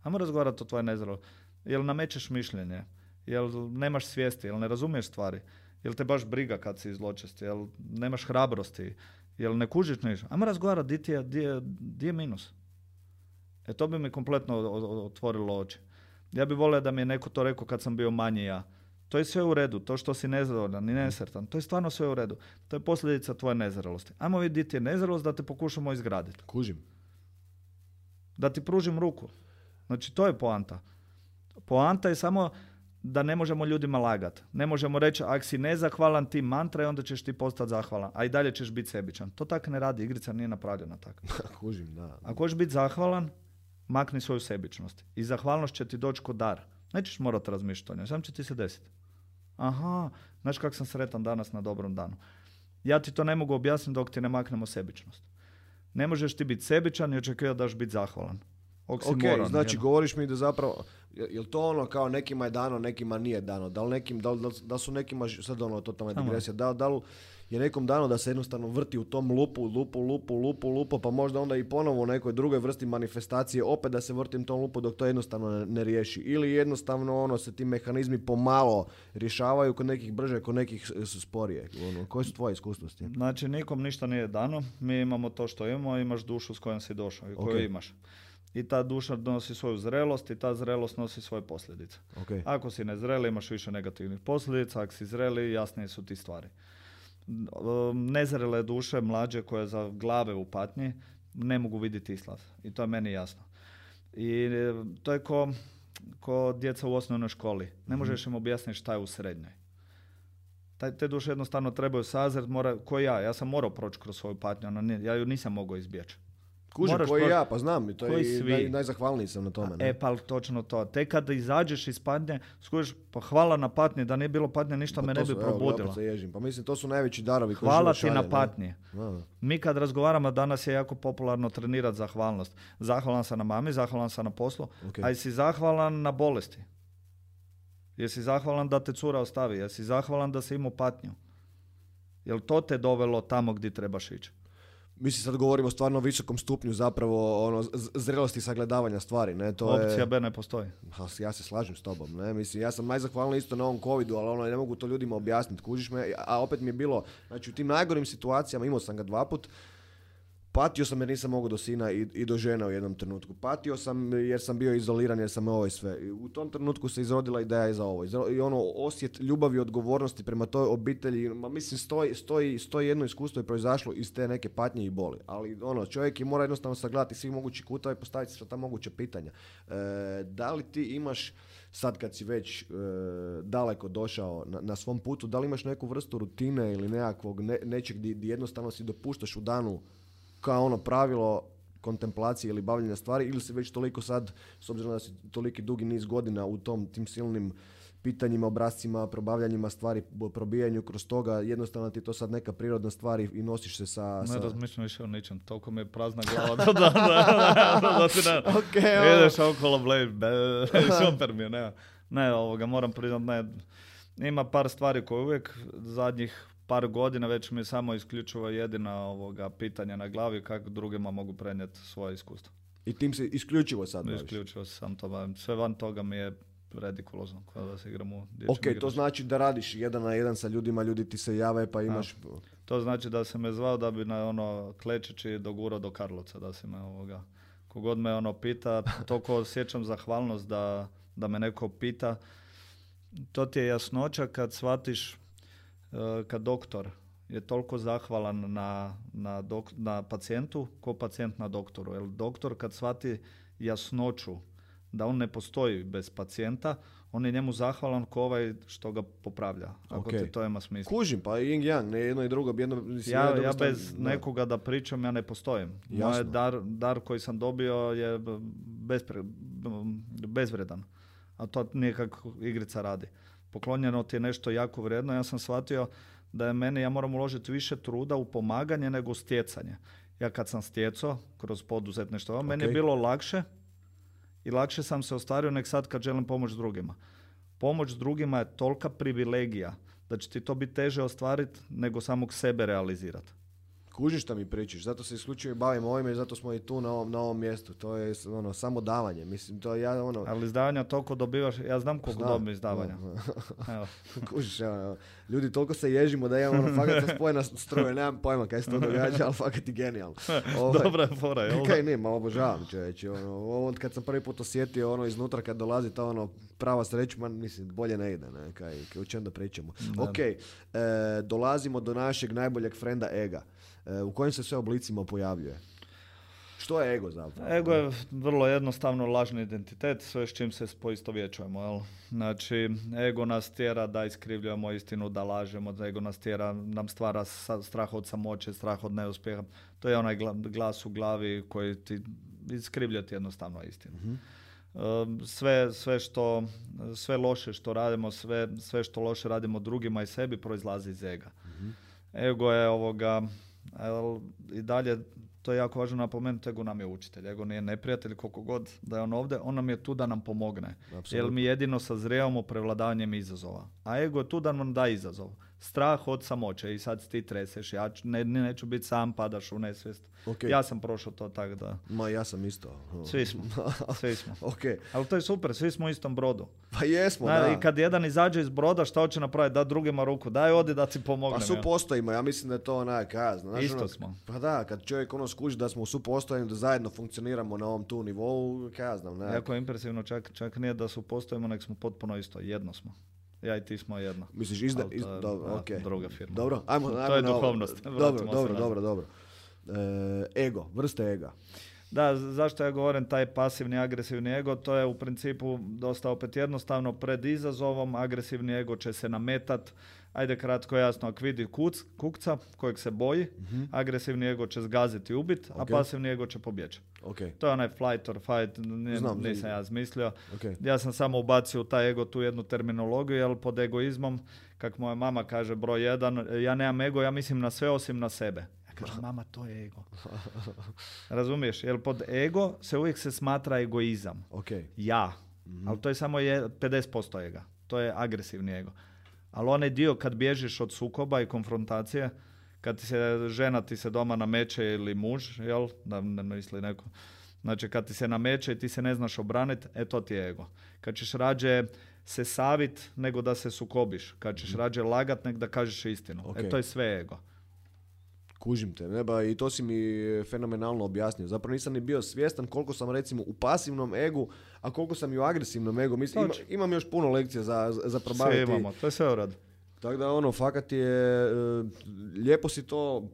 Ajmo razgovarati o tvojoj nezrelosti. Jel namećeš mišljenje? Jel nemaš svijesti? Jel ne razumiješ stvari? Jel te baš briga kad si izločest? Jel nemaš hrabrosti? Jel ne kužiš ništa? Ajmo razgovarati di, ti je, di, je, di je minus. E to bi mi kompletno otvorilo oči. Ja bih volio da mi je neko to rekao kad sam bio manji ja. To je sve u redu. To što si nezadovoljan i nesretan, to je stvarno sve u redu. To je posljedica tvoje nezrelosti. Ajmo vidjeti je nezrelost da te pokušamo izgraditi. Kužim. Da ti pružim ruku. Znači, to je poanta. Poanta je samo da ne možemo ljudima lagati. Ne možemo reći, ako si nezahvalan ti mantra i onda ćeš ti postati zahvalan, a i dalje ćeš biti sebičan. To tako ne radi, igrica nije napravljena tako. *laughs* Kužim, da. Ako hoćeš biti zahvalan, makni svoju sebičnost. I zahvalnost će ti doći kod dar. Nećeš morati razmišljati o njoj, sam će ti se desiti. Aha, znaš kako sam sretan danas na dobrom danu. Ja ti to ne mogu objasniti dok ti ne maknemo sebičnost. Ne možeš ti biti sebičan i očekivati da ćeš biti zahvalan. Oksimoron, ok, znači govoriš mi da zapravo, je to ono kao nekima je dano, nekima nije dano? Da li, nekim, da li, da su nekima, sad ono totalna digresija, da, da li je nekom dano da se jednostavno vrti u tom lupu, lupu, lupu, lupu, lupu, pa možda onda i ponovo u nekoj drugoj vrsti manifestacije opet da se vrtim tom lupu dok to jednostavno ne, riješi. Ili jednostavno ono se ti mehanizmi pomalo rješavaju kod nekih brže, kod nekih sporije. Ono, koje su tvoje iskusnosti? Znači nikom ništa nije dano, mi imamo to što imamo, imaš dušu s kojom si došao i koju imaš i ta duša nosi svoju zrelost i ta zrelost nosi svoje posljedice. Okay. Ako si ne zreli, imaš više negativnih posljedica, ako si zreli, jasnije su ti stvari. Nezrele duše, mlađe koje za glave u patnji, ne mogu vidjeti izlaz. I to je meni jasno. I e, to je ko, ko djeca u osnovnoj školi. Ne mhm. možeš im objasniti šta je u srednjoj. Taj, te duše jednostavno trebaju sazret, mora, ko ja, ja sam morao proći kroz svoju patnju, ja ju nisam mogao izbjeći. Kužim, koji ja, pa znam, i to je svi. Naj, najzahvalniji sam na tome. Ne? E, pa točno to. Tek kada izađeš iz patnje, skužiš, pa hvala na patnje, da nije bilo patnje, ništa pa me ne bi probudilo. Pa mislim, to su najveći darovi koji Hvala ti na patnje. Mi kad razgovaramo, danas je jako popularno trenirati zahvalnost. Zahvalan sam na mami, zahvalan sam na poslu, okay. a jesi zahvalan na bolesti? Jesi zahvalan da te cura ostavi? Jesi zahvalan da si imao patnju? Jel to te dovelo tamo gdje trebaš ići? Mislim, sad govorimo stvarno o visokom stupnju zapravo ono, zrelosti sagledavanja stvari. Ne? To Opcija je... B ne postoji. Ja se slažem s tobom. Ne? Mislim, ja sam najzahvalniji isto na ovom covidu, ali ono, ne mogu to ljudima objasniti. Kužiš me, a opet mi je bilo, znači u tim najgorim situacijama, imao sam ga dva put, Patio sam jer nisam mogao do sina i, i do žene u jednom trenutku. Patio sam jer sam bio izoliran jer sam ovo i sve. I u tom trenutku se izrodila ideja i za ovo. I ono osjet ljubavi i odgovornosti prema toj obitelji. Ma mislim stoji, stoji, stoji jedno iskustvo je proizašlo iz te neke patnje i boli. Ali ono čovjek je mora jednostavno sagledati svih mogućih kutova i postaviti sva ta moguća pitanja. E, da li ti imaš sad kad si već e, daleko došao na, na, svom putu, da li imaš neku vrstu rutine ili nekakvog ne, nečeg gdje jednostavno si dopuštaš u danu kao ono pravilo kontemplacije ili bavljenja stvari ili si već toliko sad, s obzirom da si toliki dugi niz godina u tom tim silnim pitanjima, obrazcima, probavljanjima stvari, probijanju kroz toga, jednostavno ti to sad neka prirodna stvar i nosiš se sa... Ne razmišljam više o ničem, toliko mi je prazna *laughs* glava da, da, da, da, ti ne, okay, *laughs* ideš okolo, super *laughs* mi je, ne, ne, ovoga, moram priznat, ne, ima par stvari koje uvijek zadnjih par godina već mi je samo isključivo jedina ovoga pitanja na glavi kako drugima mogu prenijeti svoje iskustvo. I tim se isključivo sad baviš? Isključivo se sam to bavim. Sve van toga mi je redikulozno kada da se igram u Ok, to znači da radiš jedan na jedan sa ljudima, ljudi ti se jave pa imaš... to znači da se me zvao da bi na ono klečeći dogurao do Karlovca, da se me ovoga... Kogod me ono pita, toliko osjećam zahvalnost da, da me neko pita. To ti je jasnoća kad shvatiš kad doktor je toliko zahvalan na, na, dok, na pacijentu ko pacijent na doktoru. Jer doktor kad shvati jasnoću da on ne postoji bez pacijenta, on je njemu zahvalan ko ovaj što ga popravlja. Ako okay. te to ima smisla. Kužim, pa yin yang, ne jedno i drugo. Jedno, ja, ja bez nekoga da pričam, ja ne postojim. Moj dar, dar koji sam dobio je bespre, bezvredan. A to nije kako igrica radi poklonjeno ti je nešto jako vrijedno. Ja sam shvatio da je meni, ja moram uložiti više truda u pomaganje nego u stjecanje. Ja kad sam stjecao kroz poduzetništvo, okay. meni je bilo lakše i lakše sam se ostvario nek sad kad želim pomoć drugima. Pomoć drugima je tolika privilegija da će ti to biti teže ostvariti nego samog sebe realizirati. Kužiš šta mi pričaš, zato se isključivo bavimo ovime i zato smo i tu na ovom, na ovom mjestu. To je ono, samo davanje. Mislim, to ja ono... Ali izdavanja toliko dobivaš, ja znam koliko dobim izdavanja. *laughs* Evo. Kužiš, evo, ljudi toliko se ježimo da imamo ono, fakat sa *laughs* spojena struje, nemam pojma kaj se to događa, ali fakat je genijalno. *laughs* Ovaj, Dobra je fora, jel? Kaj malo obožavam čovječe. Ono, ovo kad sam prvi put osjetio ono iznutra kad dolazi ta ono prava sreća, man, mislim, bolje ne ide, ne, kaj, kaj o čem da pričamo. Ok, e, dolazimo do našeg najboljeg frenda Ega. E, u kojim se sve oblicima pojavljuje? Što je ego zapravo? Ego je vrlo jednostavno lažni identitet, sve s čim se poistovjećujemo. Jel? Znači, ego nas tjera da iskrivljujemo istinu, da lažemo, da ego nas tjera, nam stvara strah od samoće, strah od neuspjeha. To je onaj glas u glavi koji ti iskrivlja jednostavno istinu. Mhm. E, sve, sve, što, sve loše što radimo, sve, sve što loše radimo drugima i sebi proizlazi iz ega. Mhm. Ego je ovoga i dalje, to je jako važno napomenuti, ego nam je učitelj, ego nije neprijatelj koliko god da je on ovdje, on nam je tu da nam pomogne. Jer mi jedino sazrijevamo prevladavanjem izazova. A ego je tu da nam da izazov strah od samoće i sad ti treseš, ja ne, neću biti sam, padaš u nesvijest. Okay. Ja sam prošao to tako da... Ma ja sam isto. Svi smo, *laughs* svi smo. okay. Ali to je super, svi smo u istom brodu. Pa jesmo, da. I kad jedan izađe iz broda, šta hoće napraviti? Da drugima ruku, daj odi da ti pomogne. Pa su postojimo, ja mislim da je to onaj kazna. Znaš, isto ono, smo. Pa da, kad čovjek ono skuži da smo u supostojanju, da zajedno funkcioniramo na ovom tu nivou, kaj znam. Jako impresivno, čak, čak nije da su postojimo, nego smo potpuno isto, jedno smo. Ja i ti smo jedno. Misliš izda... Iz, dobro, okay. Druga firma. Dobro, ajmo, ajmo To je duhovnost. Dobro, dobro, dobro, dobro. E, ego, vrste ega. Da, zašto ja govorim taj pasivni agresivni ego, to je u principu dosta opet jednostavno pred izazovom, agresivni ego će se nametat, ajde kratko jasno, ako vidi kuc, kukca kojeg se boji, mhm. agresivni ego će zgaziti i ubit, a pasivni ego će pobjeći. Okay. To je onaj flight or fight, Znam, nisam ja zmislio. Ja sam samo ubacio u taj ego tu jednu terminologiju, jer pod egoizmom, kako moja mama kaže, broj jedan, ja nemam ego, ja mislim na sve osim na sebe. Ja kažem, mama, to je ego. *laughs* Razumiješ? Jer pod ego se uvijek se smatra egoizam. Okay. Ja. mm Ali to je samo je 50% ega. To je agresivni ego. Ali onaj dio kad bježiš od sukoba i konfrontacije, kad ti se žena ti se doma nameće ili muž, jel, da ne misli neko, znači kad ti se nameće i ti se ne znaš obraniti, e to ti je ego. Kad ćeš rađe se savit nego da se sukobiš, kad ćeš mhm. rađe lagat nego da kažeš istinu, e to je sve ego. Kužim te, neba, i to si mi fenomenalno objasnio. Zapravo nisam ni bio svjestan koliko sam recimo u pasivnom egu, a koliko sam i u agresivnom egu. Mislim, imam još puno lekcija za, za probaviti. Sve imamo, to je sve u radu. Tako da ono, fakat je, e, lijepo si to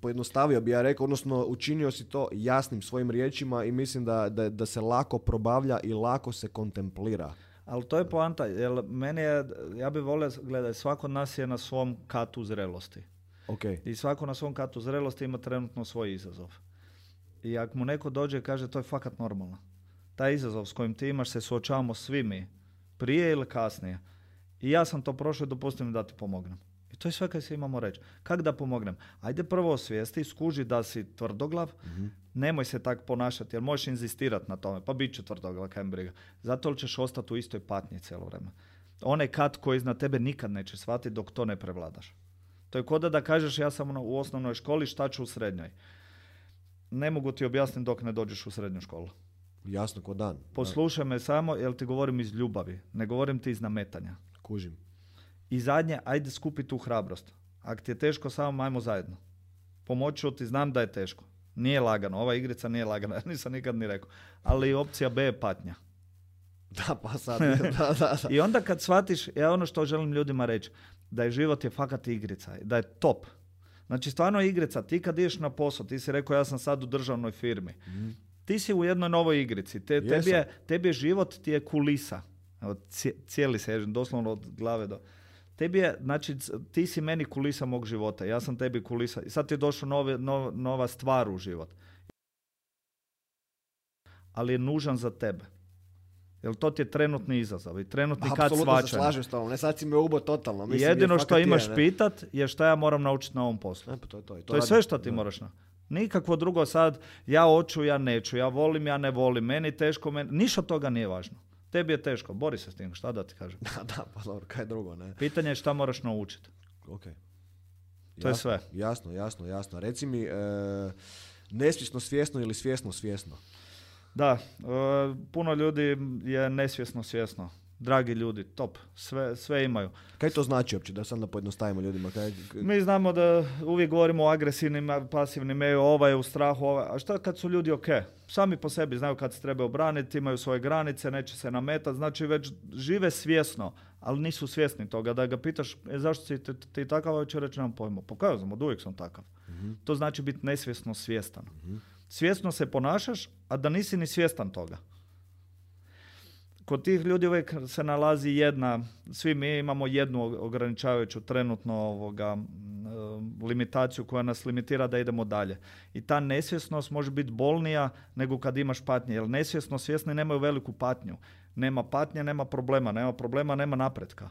pojednostavio bi ja rekao, odnosno učinio si to jasnim svojim riječima i mislim da, da, da se lako probavlja i lako se kontemplira. Ali to je poanta, jer meni je, ja bih volio, gledaj, svako od nas je na svom katu zrelosti. Okay. I svako na svom katu zrelosti ima trenutno svoj izazov. I ako mu neko dođe i kaže to je fakat normalno. Taj izazov s kojim ti imaš se suočavamo svi mi, prije ili kasnije. I ja sam to prošao i dopustim da ti pomognem. I to je sve kaj se imamo reći. Kako da pomognem? Ajde prvo osvijesti, skuži da si tvrdoglav, mm nemoj se tak ponašati, jer možeš inzistirati na tome, pa bit će tvrdoglav, kaj briga. Zato li ćeš ostati u istoj patnji cijelo vrijeme. Onaj kat koji iznad tebe nikad neće shvatiti dok to ne prevladaš. To je kod da kažeš ja sam u osnovnoj školi, šta ću u srednjoj. Ne mogu ti objasniti dok ne dođeš u srednju školu. Jasno ko dan. Poslušaj me samo, jer ti govorim iz ljubavi. Ne govorim ti iz nametanja. Kužim. I zadnje, ajde skupi tu hrabrost. Ako ti je teško, samo ajmo zajedno. Pomoću ti, znam da je teško. Nije lagano, ova igrica nije lagana, *laughs* ja nisam nikad ni rekao. Ali opcija B je patnja. Da, pa sad. *laughs* da, da, I onda kad shvatiš, ja ono što želim ljudima reći, da je život je fakat igrica, da je top. Znači stvarno igrica, ti kad ideš na posao, ti si rekao ja sam sad u državnoj firmi, mm. ti si u jednoj novoj igrici, Te, tebi, je, tebi je život, ti je kulisa. Evo, cijeli se, doslovno od glave do... Tebi je, znači, ti si meni kulisa mog života, ja sam tebi kulisa. I sad ti je došla nove, nova stvar u život. Ali je nužan za tebe. Jer to ti je trenutni izazov i trenutni kad svačanja. Apsolutno se slažem s tobom, ne sad si me ubo totalno. Mislim, Jedino što imaš je, pitat je šta ja moram naučiti na ovom poslu. E, pa to, je to, to, to je sve što ti moraš na. Nikakvo drugo sad, ja hoću, ja neću, ja volim, ja ne volim, meni teško, meni... ništa toga nije važno. Tebi je teško, bori se s tim, šta da ti kažem. *laughs* Da, da, pa dobro, kaj drugo, ne? Pitanje je šta moraš naučiti. Ok. To je sve. Jasno, jasno, jasno. Reci mi, e, nesvjesno svjesno ili svjesno svjesno? Da, e, puno ljudi je nesvjesno svjesno. Dragi ljudi, top, sve, sve imaju. Kaj to znači uopće, da sad da pojednostavimo ljudima? Kaj, Mi znamo da uvijek govorimo o agresivnim, a pasivnim, e, ovaj je u strahu, ovaj. a šta kad su ljudi ok? Sami po sebi znaju kad se treba obraniti, imaju svoje granice, neće se nametati, znači već žive svjesno, ali nisu svjesni toga. Da ga pitaš, e, zašto si ti, ti takav, ovaj će reći, nemam pojma. Pa kao znam, od uvijek sam takav. To znači biti nesvjesno svjestan. Svjesno se ponašaš, a da nisi ni svjestan toga. Kod tih ljudi uvijek se nalazi jedna, svi mi imamo jednu ograničavajuću trenutno ovoga, e, limitaciju koja nas limitira da idemo dalje. I ta nesvjesnost može biti bolnija nego kad imaš patnje, jer nesvjesno svjesni nemaju veliku patnju. Nema patnje, nema problema, nema problema, nema napretka.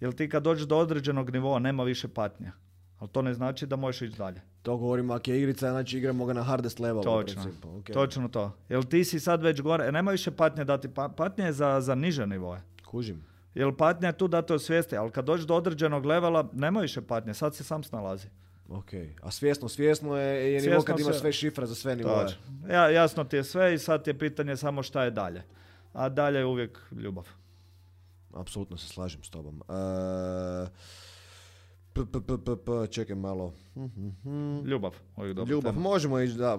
Jer ti kad dođeš do određenog nivoa nema više patnje. Ali to ne znači da možeš ići dalje. to govorimo, ako je igrica, znači igramo ga na hardest level. u Točno, principu, ok. točno to. Jer ti si sad već gore, e, nema više patnje dati, pa, patnja je za, za niže nivoje. Kužim. Jer patnja je tu da te osvijesti, ali kad dođeš do određenog levela, nema više patnje, sad se sam snalazi. Ok. A svjesno, svjesno je, je nivo Svjesno kad imaš sve šifre za sve. Točno. Ja, jasno ti je sve i sad je pitanje samo šta je dalje. A dalje je uvijek ljubav. Apsolutno se slažem s tobom. E, p, p, p, p, p, čekaj malo. Mhm. Ljubav. Ljubav, tema. možemo ići, da,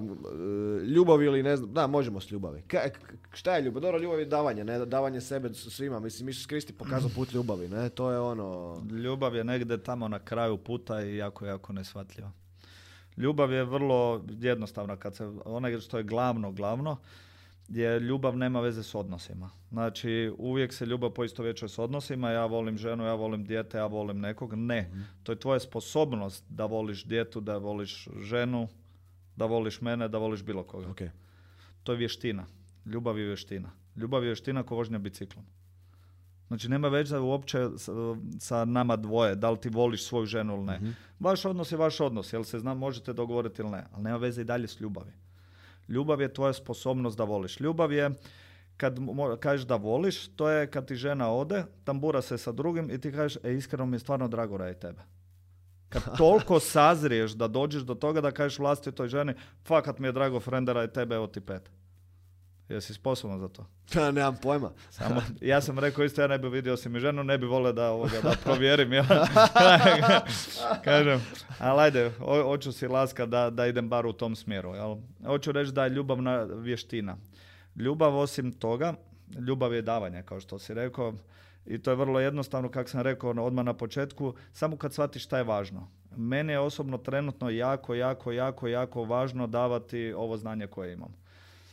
e, ljubav ili ne znam, da, možemo s ljubavi. Ka, k- šta je ljubav? Dobro, ljubav je davanje, ne, davanje sebe svima. Mislim, Isus Kristi pokazao put ljubavi, ne, to je ono... Ljubav je negdje tamo na kraju puta i jako, jako nesvatljiva. Ljubav je vrlo jednostavna kad se, ono što je glavno, glavno, je ljubav nema veze s odnosima. Znači, uvijek se ljubav poistovjećuje s odnosima, ja volim ženu, ja volim dijete, ja volim nekog. Ne, to je tvoja sposobnost da voliš djetu, da voliš ženu, da voliš mene, da voliš bilo koga. Ok. To je vještina. Ljubav je vještina. Ljubav je vještina ko vožnja biciklom. Znači nema veze uopće s- sa nama dvoje, da li ti voliš svoju ženu ili ne. Vaš odnos je vaš odnos, jel se zna, možete dogovoriti ili ne, ali nema veze i dalje s ljubavi. Ljubav je tvoja sposobnost da voliš. Ljubav je kad kažeš da voliš, to je kad ti žena ode, tambura se sa drugim i ti kažeš, e, iskreno mi je stvarno drago radi tebe. Kad *laughs* toliko sazriješ da dođeš do toga da kažeš vlastitoj ženi, fakat mi je drago frendera i tebe, evo ti pet. Jesi sposoban za to? *laughs* Ja nemam pojma. Samo, ja sam rekao isto, ja ne bi vidio si mi ženu, ne bi volio da, ovoga, da *laughs* provjerim. Ja. *laughs* Kažem, ali ajde, ho- hoću si laska da, da idem bar u tom smjeru. Jel? Hoću reći da je ljubavna vještina. Ljubav osim toga, ljubav je davanje, kao što si rekao. I to je vrlo jednostavno, kako sam rekao odmah na početku, samo kad shvatiš šta je važno. Meni je osobno trenutno jako, jako, jako, jako važno davati ovo znanje koje imam.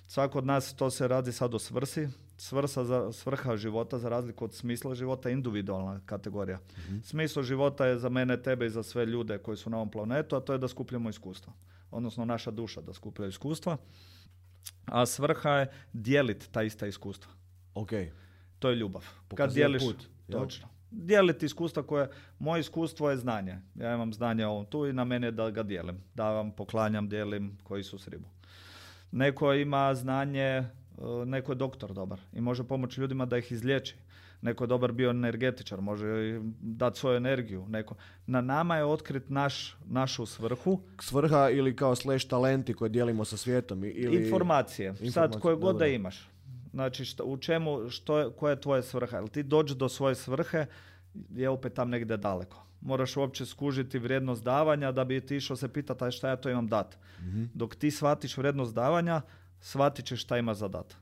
Svako od nas to se radi sad o svrsi. Svrsa za, svrha života za razliku od smisla života individualna kategorija. Smisao života je za mene, tebe i za sve ljude koji su na ovom planetu, a to je da skupljamo iskustva. Odnosno naša duša da skuplja iskustva. A svrha je dijeliti ta ista iskustva. Ok. To je ljubav. Kad Pokazuje dijeliš, put, točno. Dijeliti iskustva koje, moje iskustvo je znanje. Ja imam znanje o ovom tu i na mene je da ga dijelim. Davam, poklanjam, dijelim koji su s ribu. Neko ima znanje, e, neko je doktor dobar i može pomoći ljudima da ih izliječi. Neko je dobar bioenergetičar, može dati svoju energiju. Neko. Na nama je otkrit naš, našu svrhu, Svrha ili kao slash talenti koje dijelimo sa svijetom ili... informacije. Sad Informacije, koje god da imaš. Znači šta, u čemu, što je, koja je tvoja svrha? Jel ti dođi do svoje svrhe je opet tam negdje daleko. Moraš uopće skužiti vrijednost davanja da bi ti išao se pitati "Aj, šta ja to imam dat. Dok ti shvatiš vrijednost davanja, shvatit ćeš šta ima za dat.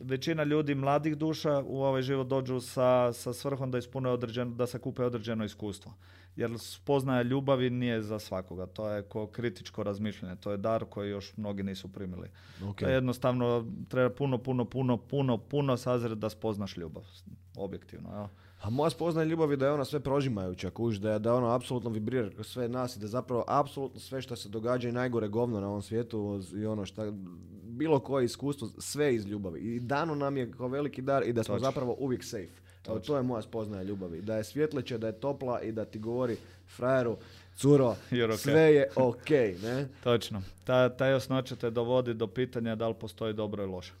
Većina ljudi mladih duša u ovaj život dođu sa, sa svrhom da ispune određeno, da se kupe određeno iskustvo. Jer spoznaja ljubavi nije za svakoga. To je ko kritičko razmišljanje. To je dar koji još mnogi nisu primili. Ok. To je jednostavno treba puno, puno, puno, puno, puno sazret da spoznaš ljubav. Objektivno. Jel? A moja spoznaja ljubavi da je ona sve prožimajuća, kuž, da je, da ona apsolutno vibrira kroz sve nas i da zapravo apsolutno sve što se događa i najgore govno na ovom svijetu i ono šta, bilo koje iskustvo, sve iz ljubavi. I dano nam je kao veliki dar i da smo Točno. zapravo uvijek safe. Evo, to je moja spoznaja ljubavi. Da je svjetleće, da je topla i da ti govori frajeru, curo, *laughs* okay. sve je ok, ne? Točno. Ta, ta jasnoća te dovodi do pitanja da li postoji dobro i loše.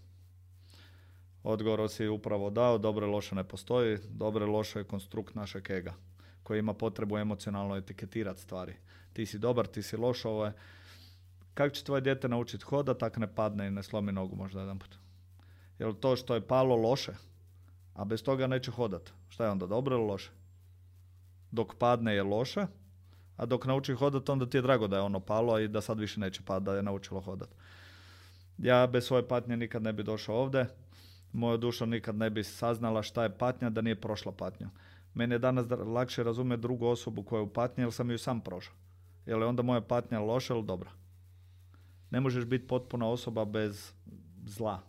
Odgovor si upravo dao, dobro loše ne postoji, dobro loše je konstrukt našeg ega koji ima potrebu emocionalno etiketirati stvari. Ti si dobar, ti si loš, ovo je... Kako će tvoje dijete naučiti hoda, tak ne padne i ne slomi nogu možda jedan put. Jel to što je palo loše, a bez toga neće hodat. Šta je onda, dobro ili loše? Dok padne je loše, a dok nauči hodat, onda ti je drago da je ono palo i da sad više neće pad, da je naučilo hodat. Ja bez svoje patnje nikad ne bi došao ovdje, moja duša nikad ne bi saznala šta je patnja da nije prošla patnja. Meni je danas lakše razumjeti drugu osobu koja je u patnji jer sam ju sam prošao. Je li onda moja patnja loša ili dobra? Ne možeš biti potpuna osoba bez zla.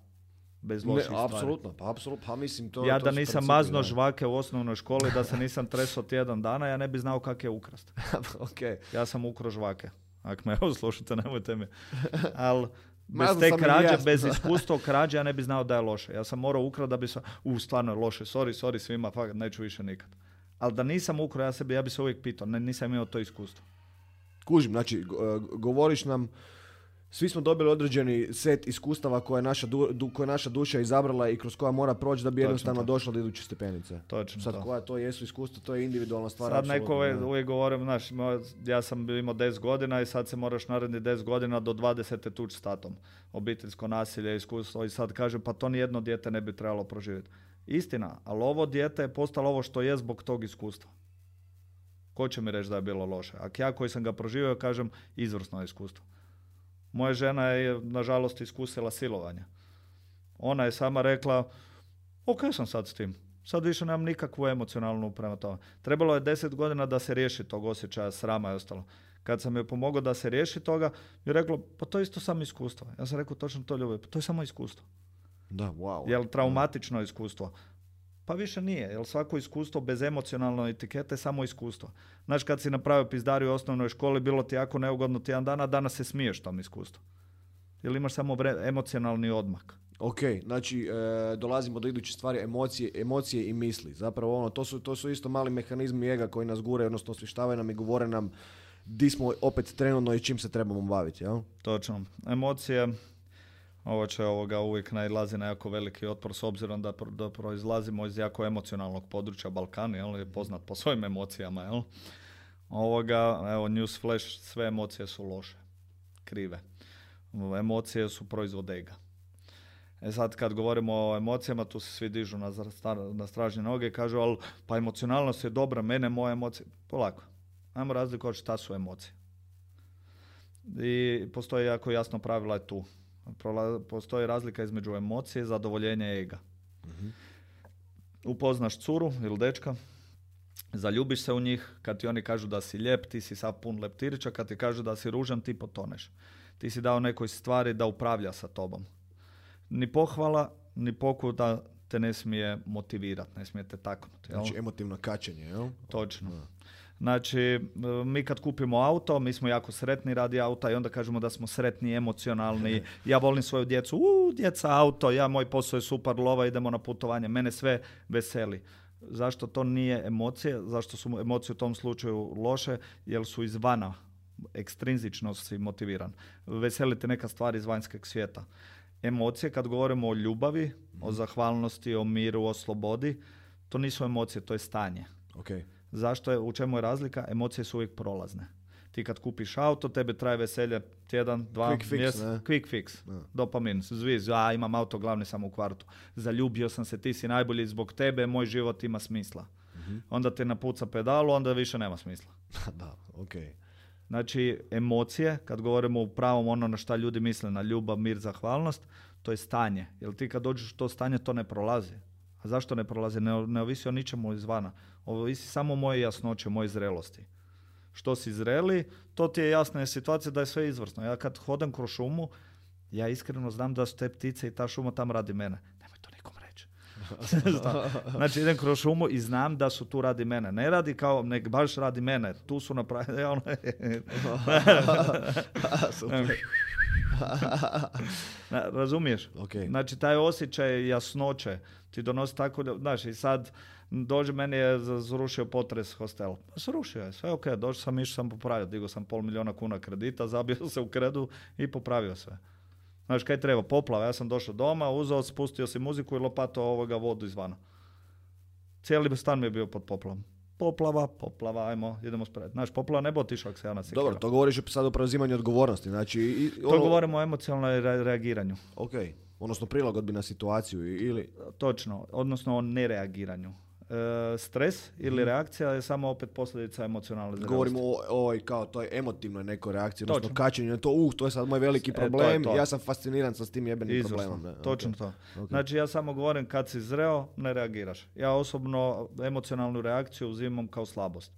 Bez loših ne, apsolutno, pa apsolutno, pa mislim to... Ja da nisam mazno žvake u osnovnoj školi, da se *laughs* nisam tresao tjedan dana, ja ne bi znao kak je ukrast. *laughs* okay. Ja sam ukro žvake. Ako me evo slušate, nemojte mi. *laughs* Ali bez te krađe, bez *laughs* iskustva krađe, ja ne bi znao da je loše. Ja sam morao ukrao da bi se, u, stvarno je loše, sorry, sorry svima, fakat, neću više nikad. Ali da nisam ukrao, ja, sebi, ja bi se uvijek pitao, ne, nisam imao to iskustvo. Kužim, znači, e, govoriš nam, svi smo dobili određeni set iskustava koje je naša, du, koje naša duša izabrala i kroz koja mora proći da bi jednostavno došla do iduće stepenice. Točno Sad to. koja to jesu iskustva, to je individualna stvar. Sad neko uvijek, uvijek govorim, znaš, ja sam imao 10 godina i sad se moraš naredni 10 godina do 20. tući s tatom. Obiteljsko nasilje, iskustvo i sad kažem pa to nijedno dijete ne bi trebalo proživjeti. Istina, ali ovo dijete je postalo ovo što je zbog tog iskustva. Ko će mi reći da je bilo loše? Ako ja koji sam ga proživio kažem izvrsno iskustvo. Moja žena je, nažalost, iskusila silovanje. Ona je sama rekla, ok sam sad s tim. Sad više nemam nikakvu emocionalnu prema tome. Trebalo je deset godina da se riješi tog osjećaja srama i ostalo. Kad sam joj pomogao da se riješi toga, je reklo, pa to je isto samo iskustvo. Ja sam rekao točno to ljubav, pa to je samo iskustvo. Da, wow. Jel traumatično iskustvo? Pa više nije, jer svako iskustvo bez emocionalne etikete je samo iskustvo. Znaš, kad si napravio pizdariju u osnovnoj školi, bilo ti jako neugodno tjedan dana, danas se smiješ tom iskustvu. Ili imaš samo emocionalni odmak. Ok, znači e, dolazimo do iduće stvari, emocije, emocije i misli. Zapravo ono, to su, to su isto mali mehanizmi ega koji nas gure, odnosno osvještavaju nam i govore nam di smo opet trenutno i čim se trebamo baviti, jel? Točno. Emocije, ovo će ovoga uvijek najlazi na jako veliki otpor s obzirom da, da proizlazimo iz jako emocionalnog područja Balkana, jel, je poznat po svojim emocijama, jel. Ovoga, evo, news flash, sve emocije su loše, krive. Emocije su proizvod ega. E sad kad govorimo o emocijama, tu se svi dižu na, na stražnje noge i kažu, ali pa emocionalnost je dobra, mene moje emocije. Polako. Ajmo razlikovati šta su emocije. I postoji jako jasno pravila je tu postoji razlika između emocije i zadovoljenja ega. uh Upoznaš curu ili dečka, zaljubiš se u njih, kad ti oni kažu da si lijep, ti si sav pun leptirića, kad ti kažu da si ružan, ti potoneš. Ti si dao nekoj stvari da upravlja sa tobom. Ni pohvala, ni pokuda te ne smije motivirati, ne smije te taknuti. Znači emotivno kačenje, jel? Točno. Znači, e, mi kad kupimo auto, mi smo jako sretni radi auta i onda kažemo da smo sretni, emocionalni. *laughs* Ja volim svoju djecu, u, djeca, auto, ja, moj posao je super, lova, idemo na putovanje. Mene sve veseli. Zašto to nije emocije? Zašto su emocije u tom slučaju loše? Jer su izvana, ekstrinzično si motiviran. Veselite neka stvar iz vanjskog svijeta. Emocije, kad govorimo o ljubavi, o mhm. zahvalnosti, o miru, o slobodi, to nisu emocije, to je stanje. Okay. Zašto je, u čemu je razlika? Emocije su uvijek prolazne. Ti kad kupiš auto, tebe traje veselje tjedan, dva, quick fix, mjes, quick fix, ne. dopamin, zviz, a imam auto glavni sam u kvartu. Zaljubio sam se, ti si najbolji zbog tebe, moj život ima smisla. uh Onda te napuca pedalu, onda više nema smisla. *laughs* da, ok. Znači, emocije, kad govorimo u pravom ono na šta ljudi misle, na ljubav, mir, zahvalnost, to je stanje. Jer ti kad dođeš u to stanje, to ne prolazi. A zašto ne prolazi? Ne, ne ovisi o ničemu izvana. Ovisi samo moje jasnoće, moje zrelosti. Što si zreli, to ti je jasna situacija da je sve izvrsno. Ja kad hodam kroz šumu, ja iskreno znam da su te ptice i ta šuma tam radi mene. Nemoj to nikom reći. *laughs* znači idem kroz šumu i znam da su tu radi mene. Ne radi kao, nek baš radi mene. Tu su napravili. *laughs* Ono *laughs* Razumiješ? Okay. Znači, taj osjećaj jasnoće ti donosi tako, da, znaš, i sad dođe, meni je zrušio potres hostel. Pa srušio je, sve ok, došao sam, išao sam popravio, digao sam pol milijuna kuna kredita, *laughs* zabio se u kredu i popravio sve. Znaš kaj treba? Poplava. Ja sam došao doma, uzeo, spustio si muziku i lopato ovoga vodu izvana. Cijeli stan mi je bio pod poplavom. Poplava, poplava, ajmo, idemo spred. Znaš, poplava ne bi otišao ako se ja nasekirao. Dobro, to govoriš sad o preuzimanju odgovornosti. Znači, i, To ono- govorimo o emocionalnoj re- reagiranju. Ok, odnosno prilagodbi na situaciju ili... Točno, odnosno o nereagiranju. E, stres ili reakcija je samo opet posljedica emocionalne zrelosti. Govorimo o ovoj kao toj emotivnoj nekoj reakciji, odnosno Točno. kačenju na to, uh, to je sad moj veliki E, to problem, to. ja sam fasciniran sa s tim jebenim Izvrsno, problemom. ne? točno Ok. to. Ok. Znači ja samo govorim kad si zreo, ne reagiraš. Ja osobno emocionalnu reakciju uzimam kao slabost.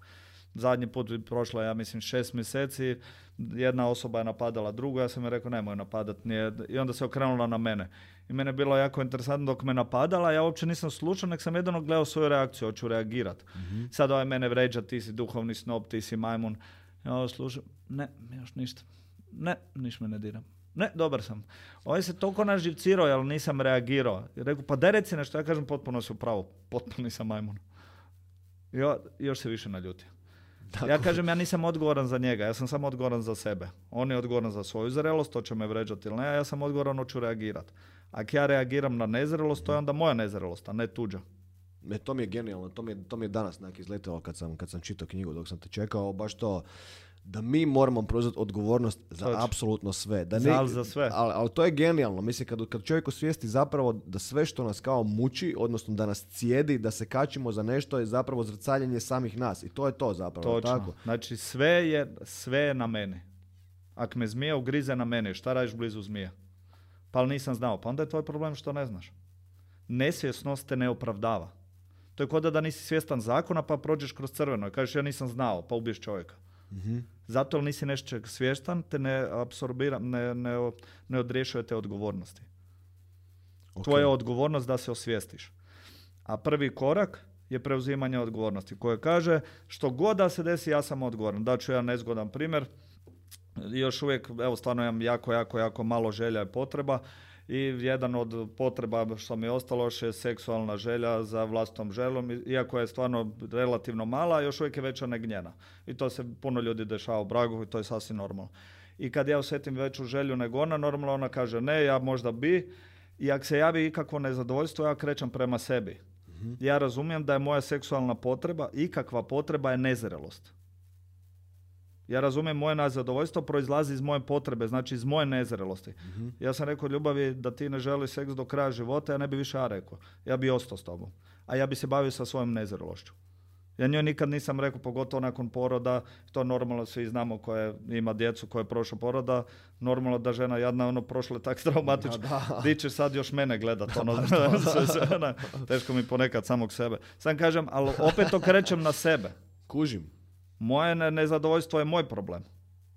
Zadnji put je prošlo, ja mislim, šest mjeseci, jedna osoba je napadala drugu, ja sam joj rekao nemoj napadat, nije, i onda se okrenula na mene. I mene je bilo jako interesantno dok me napadala, ja uopće nisam slušao, nek sam jedino gledao svoju reakciju, hoću reagirat. Sad ovaj mene vređa, ti si duhovni snob, ti si majmun. Ja ovo slušam, ne, još ništa. Ne, niš me ne diram. Ne, dobar sam. Ovaj se toliko naživcirao, ali nisam reagirao. I rekao, pa daj reci nešto, ja kažem potpuno si u pravu. Potpuno nisam majmun. I još se više naljutio. Ja kažem, ja nisam odgovoran za njega, ja sam samo odgovoran za sebe. On je odgovoran za svoju zrelost, to će me vređati ili ne, a ja sam odgovoran, hoću reagirat. Ako ja reagiram na nezrelost, to je onda moja nezrelost, a ne tuđa. E, to mi je genijalno, to mi je, to mi je danas nak izletelo kad sam, kad sam čitao knjigu dok sam te čekao, baš to da mi moramo preuzeti odgovornost za Točno. apsolutno sve. Da Za- za sve. Ali, ali to je genijalno. Mislim, kad, kad čovjek osvijesti zapravo da sve što nas kao muči, odnosno da nas cijedi, da se kačimo za nešto je zapravo zrcaljenje samih nas. I to je to zapravo. Točno. Tako? Znači sve je, sve je na meni. Ako me zmija ugrize na mene, šta radiš blizu zmije? Pa ali nisam znao. Pa onda je tvoj problem što ne znaš. Nesvjesnost te ne opravdava. To je kod da nisi svjestan zakona pa prođeš kroz crveno i kažeš ja nisam znao pa ubiješ čovjeka. Mhm. Zato jer nisi nečeg svjestan te ne apsorbira, ne, ne, ne odriješuje te odgovornosti. Ok. Tvoja je odgovornost da se osvijestiš. A prvi korak je preuzimanje odgovornosti koje kaže što god da se desi ja sam odgovoran. Daću jedan nezgodan primjer. Još uvijek, evo stvarno imam jako, jako, jako malo želja i potreba i jedan od potreba što mi je ostalo još je seksualna želja za vlastnom želom, iako je stvarno relativno mala, još uvijek je veća nego njena. I to se puno ljudi dešava u bragu i to je sasvim normalno. I kad ja osjetim veću želju nego ona, normalno ona kaže ne, ja možda bi, i ako se javi ikakvo nezadovoljstvo, ja krećem prema sebi. Ja razumijem da je moja seksualna potreba, ikakva potreba je nezrelost. Ja razumijem moje nezadovoljstvo proizlazi iz moje potrebe, znači iz moje nezrelosti. Ja sam rekao ljubavi da ti ne želiš seks do kraja života, ja ne bi više ja rekao. Ja bi ostao s tobom. A ja bi se bavio sa svojom nezrelošću. Ja njoj nikad nisam rekao, pogotovo nakon poroda, to normalno svi znamo koje ima djecu koje je prošlo poroda, normalno da žena jadna ono prošla tak *laughs* traumatično. Di će sad još mene gledat, ono, *laughs* teško mi ponekad samog sebe. Sam kažem, ali opet okrećem na sebe. Kužim. Moje ne- nezadovoljstvo je moj problem.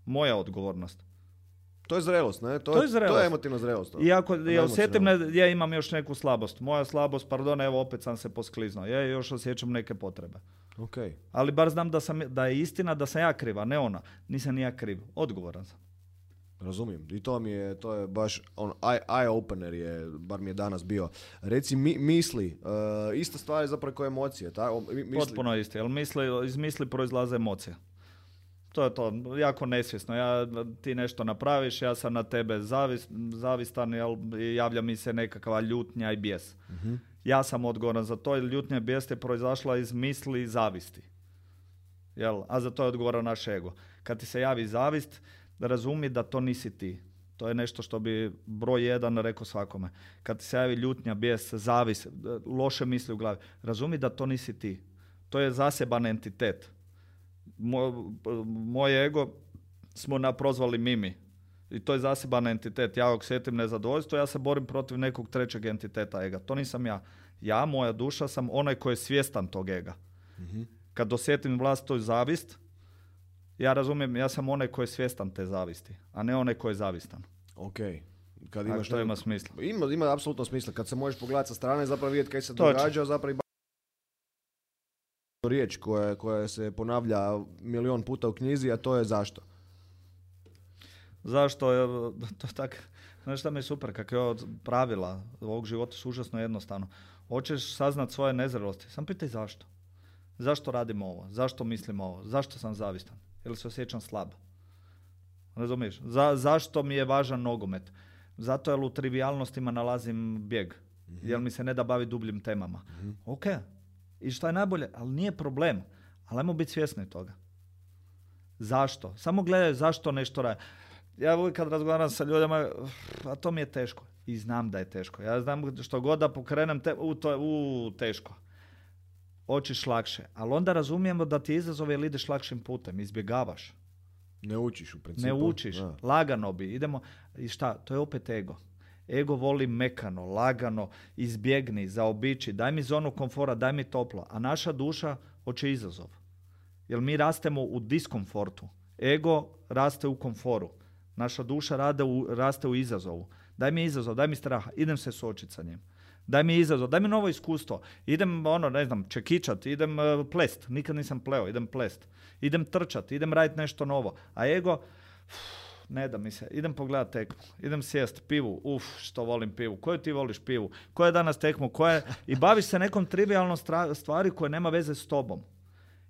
Moja odgovornost. To je zrelost, ne? To, To je zrelost. To je emotivna zrelost. I ako To ja je osjetim, ne, ja imam još neku slabost. Moja slabost, pardon, evo opet sam se poskliznuo. Ja još osjećam neke potrebe. Ok. Ali bar znam da, sam, da je istina da sam ja kriva, ne ona. Nisam ni ja kriv. Odgovoran sam. Razumijem. I to mi je, to je baš on eye, opener je, bar mi je danas bio. Reci mi, misli, uh, ista stvar je zapravo kao emocije? Mi- Misli, Potpuno isti. Ali misli, iz misli proizlaze emocije. To je to, jako nesvjesno. Ja, ti nešto napraviš, ja sam na tebe zavis, zavistan, jel, javlja mi se nekakva ljutnja i bijes. Ja sam odgovoran za to, jer ljutnja i bijes je proizašla iz misli i zavisti. Jel? A za to je odgovoran naš ego. Kad ti se javi zavist, razumi da to nisi ti. To je nešto što bi broj jedan rekao svakome. Kad ti se javi ljutnja, bijes, zavis, loše misli u glavi, razumi da to nisi ti. To je zaseban entitet. Moj, moj ego smo na prozvali Mimi. I to je zaseban entitet. Ja ako sjetim nezadovoljstvo, ja se borim protiv nekog trećeg entiteta ega. To nisam ja. Ja, moja duša, sam onaj koji je svjestan tog ega. Kad osjetim vlastitu zavist, ja razumijem, ja sam onaj koji je svjestan te zavisti, a ne onaj koji je zavistan. Ok. Kad imaš to ne- ima smisla. Ima, ima apsolutno smisla. Kad se možeš pogledati sa strane, zapravo vidjeti kaj se Točno. događa, zapravo i riječ koja, koja se ponavlja milion puta u knjizi, a to je zašto. Zašto je *laughs* to tak, znaš šta mi je super, kakve je od pravila ovog života su užasno jednostavno. Hoćeš saznat svoje nezrelosti, sam pitaj zašto. Zašto radim ovo? Zašto mislim ovo? Zašto sam zavistan? Ili se osjećam slab? Razumiješ? Za, zašto mi je važan nogomet? Zato jer u trivialnostima nalazim bijeg. Jer mi se ne da bavi dubljim temama. Ok. I šta je najbolje? Ali nije problem. Ali ajmo biti svjesni toga. Zašto? Samo gledaj zašto nešto radi. Ja uvijek kad razgovaram sa ljudima, a to mi je teško. I znam da je teško. Ja znam što god da pokrenem, te, u, to je u, teško. Hoćeš lakše. Ali onda razumijemo da ti je izazov jer ideš lakšim putem. Izbjegavaš. Ne učiš u principu. Ne učiš. Lagano bi. Idemo. I šta? To je opet ego. Ego voli mekano, lagano, izbjegni, zaobići, daj mi zonu komfora, daj mi toplo. A naša duša hoće izazov. Jer mi rastemo u diskomfortu. Ego raste u komforu. Naša duša rade u, raste u izazovu. Daj mi izazov, daj mi straha, idem se suočiti sa njim. Daj mi izazov, daj mi novo iskustvo. Idem, ono, ne znam, čekičat, idem uh, plest. Nikad nisam pleo, idem plest. Idem trčat, idem raditi nešto novo. A ego, ne da mi se, idem pogledat tekmu, idem sjest, pivu, uf, što volim pivu, koju ti voliš pivu, koja je danas tekmu, koja i baviš se nekom trivialnom stvari koja nema veze s tobom.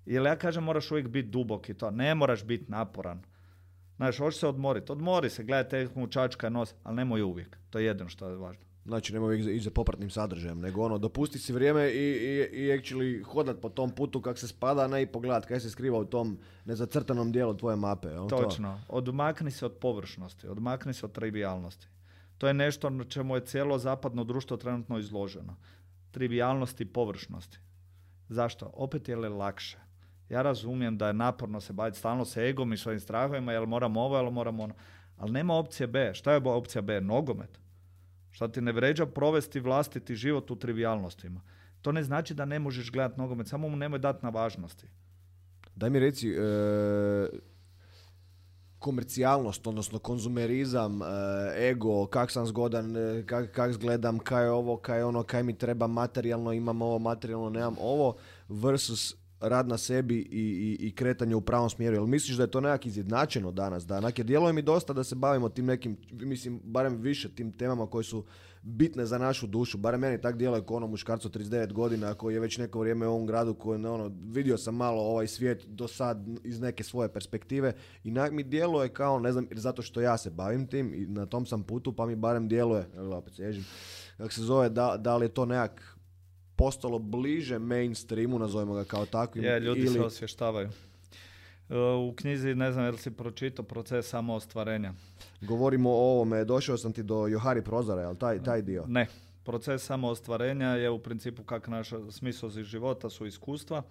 Ili ja kažem moraš uvijek biti dubok i to, ne moraš biti naporan. Znaš, hoćeš se odmoriti, odmori se, gledaj tekmu, čačka, nos, ali nemoj uvijek, to je jedino što je važno. Znači, nemoj ići za popratnim sadržajem, nego ono, dopusti si vrijeme i, i, i actually hodat po tom putu kak se spada, ne i pogledat kaj se skriva u tom nezacrtanom dijelu tvoje mape. Točno. To. Odmakni se od površnosti, odmakni se od trivialnosti. To je nešto na čemu je cijelo zapadno društvo trenutno izloženo. Trivialnosti i površnosti. Zašto? Opet je li lakše. Ja razumijem da je naporno se baviti stalno sa egom i svojim strahovima, jel moram ovo, jel moram ono. Ali nema opcije B. Šta je opcija B? Nogomet. Šta ti ne vređa provesti vlastiti život u trivialnostima. To ne znači da ne možeš gledati nogomet, samo mu nemoj dati na važnosti. Daj mi reci, e, komercijalnost, odnosno konzumerizam, e, ego, kak sam zgodan, e, kak, kak gledam, kaj je ovo, kaj je ono, kaj mi treba materijalno, imam ovo, materijalno nemam ovo, versus rad na sebi i, i, i kretanje u pravom smjeru. Jel misliš da je to nekak izjednačeno danas? Da, jer djeluje mi dosta da se bavimo tim nekim, mislim, barem više tim temama koje su bitne za našu dušu. Barem meni tak djeluje kao ono muškarcu 39 godina koji je već neko vrijeme u ovom gradu koji ono, vidio sam malo ovaj svijet do sad iz neke svoje perspektive i nak mi djeluje kao, ne znam, zato što ja se bavim tim i na tom sam putu pa mi barem djeluje, evo opet sježim, kako se zove, da, da li je to nekak postalo bliže mainstreamu, nazovimo ga kao takvim. Je, ljudi ili... se osvještavaju. E, u knjizi, ne znam jel si pročitao proces samo ostvarenja. Govorimo o ovome, došao sam ti do Johari Prozora, jel taj, taj dio? Ne, proces samo ostvarenja je u principu kak naša smisao života su iskustva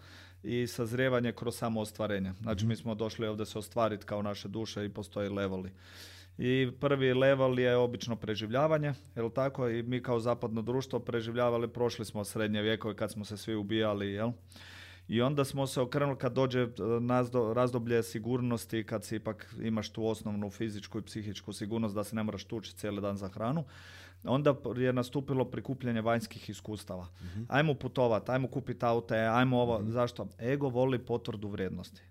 i sazrijevanje kroz samo ostvarenje. Znači mi smo došli ovdje se ostvariti kao naše duše i postoji leveli. I prvi level je obično preživljavanje, jel tako? I mi kao zapadno društvo preživljavali, prošli smo srednje vjekove kad smo se svi ubijali, jel? I onda smo se okrenuli kad dođe e, razdoblje sigurnosti, kad si ipak imaš tu osnovnu fizičku i psihičku sigurnost da se ne moraš tući cijeli dan za hranu, onda je nastupilo prikupljanje vanjskih iskustava. uh Ajmo putovati, ajmo kupiti aute, ajmo ovo. Mhm. Zašto? Ego voli potvrdu vrijednosti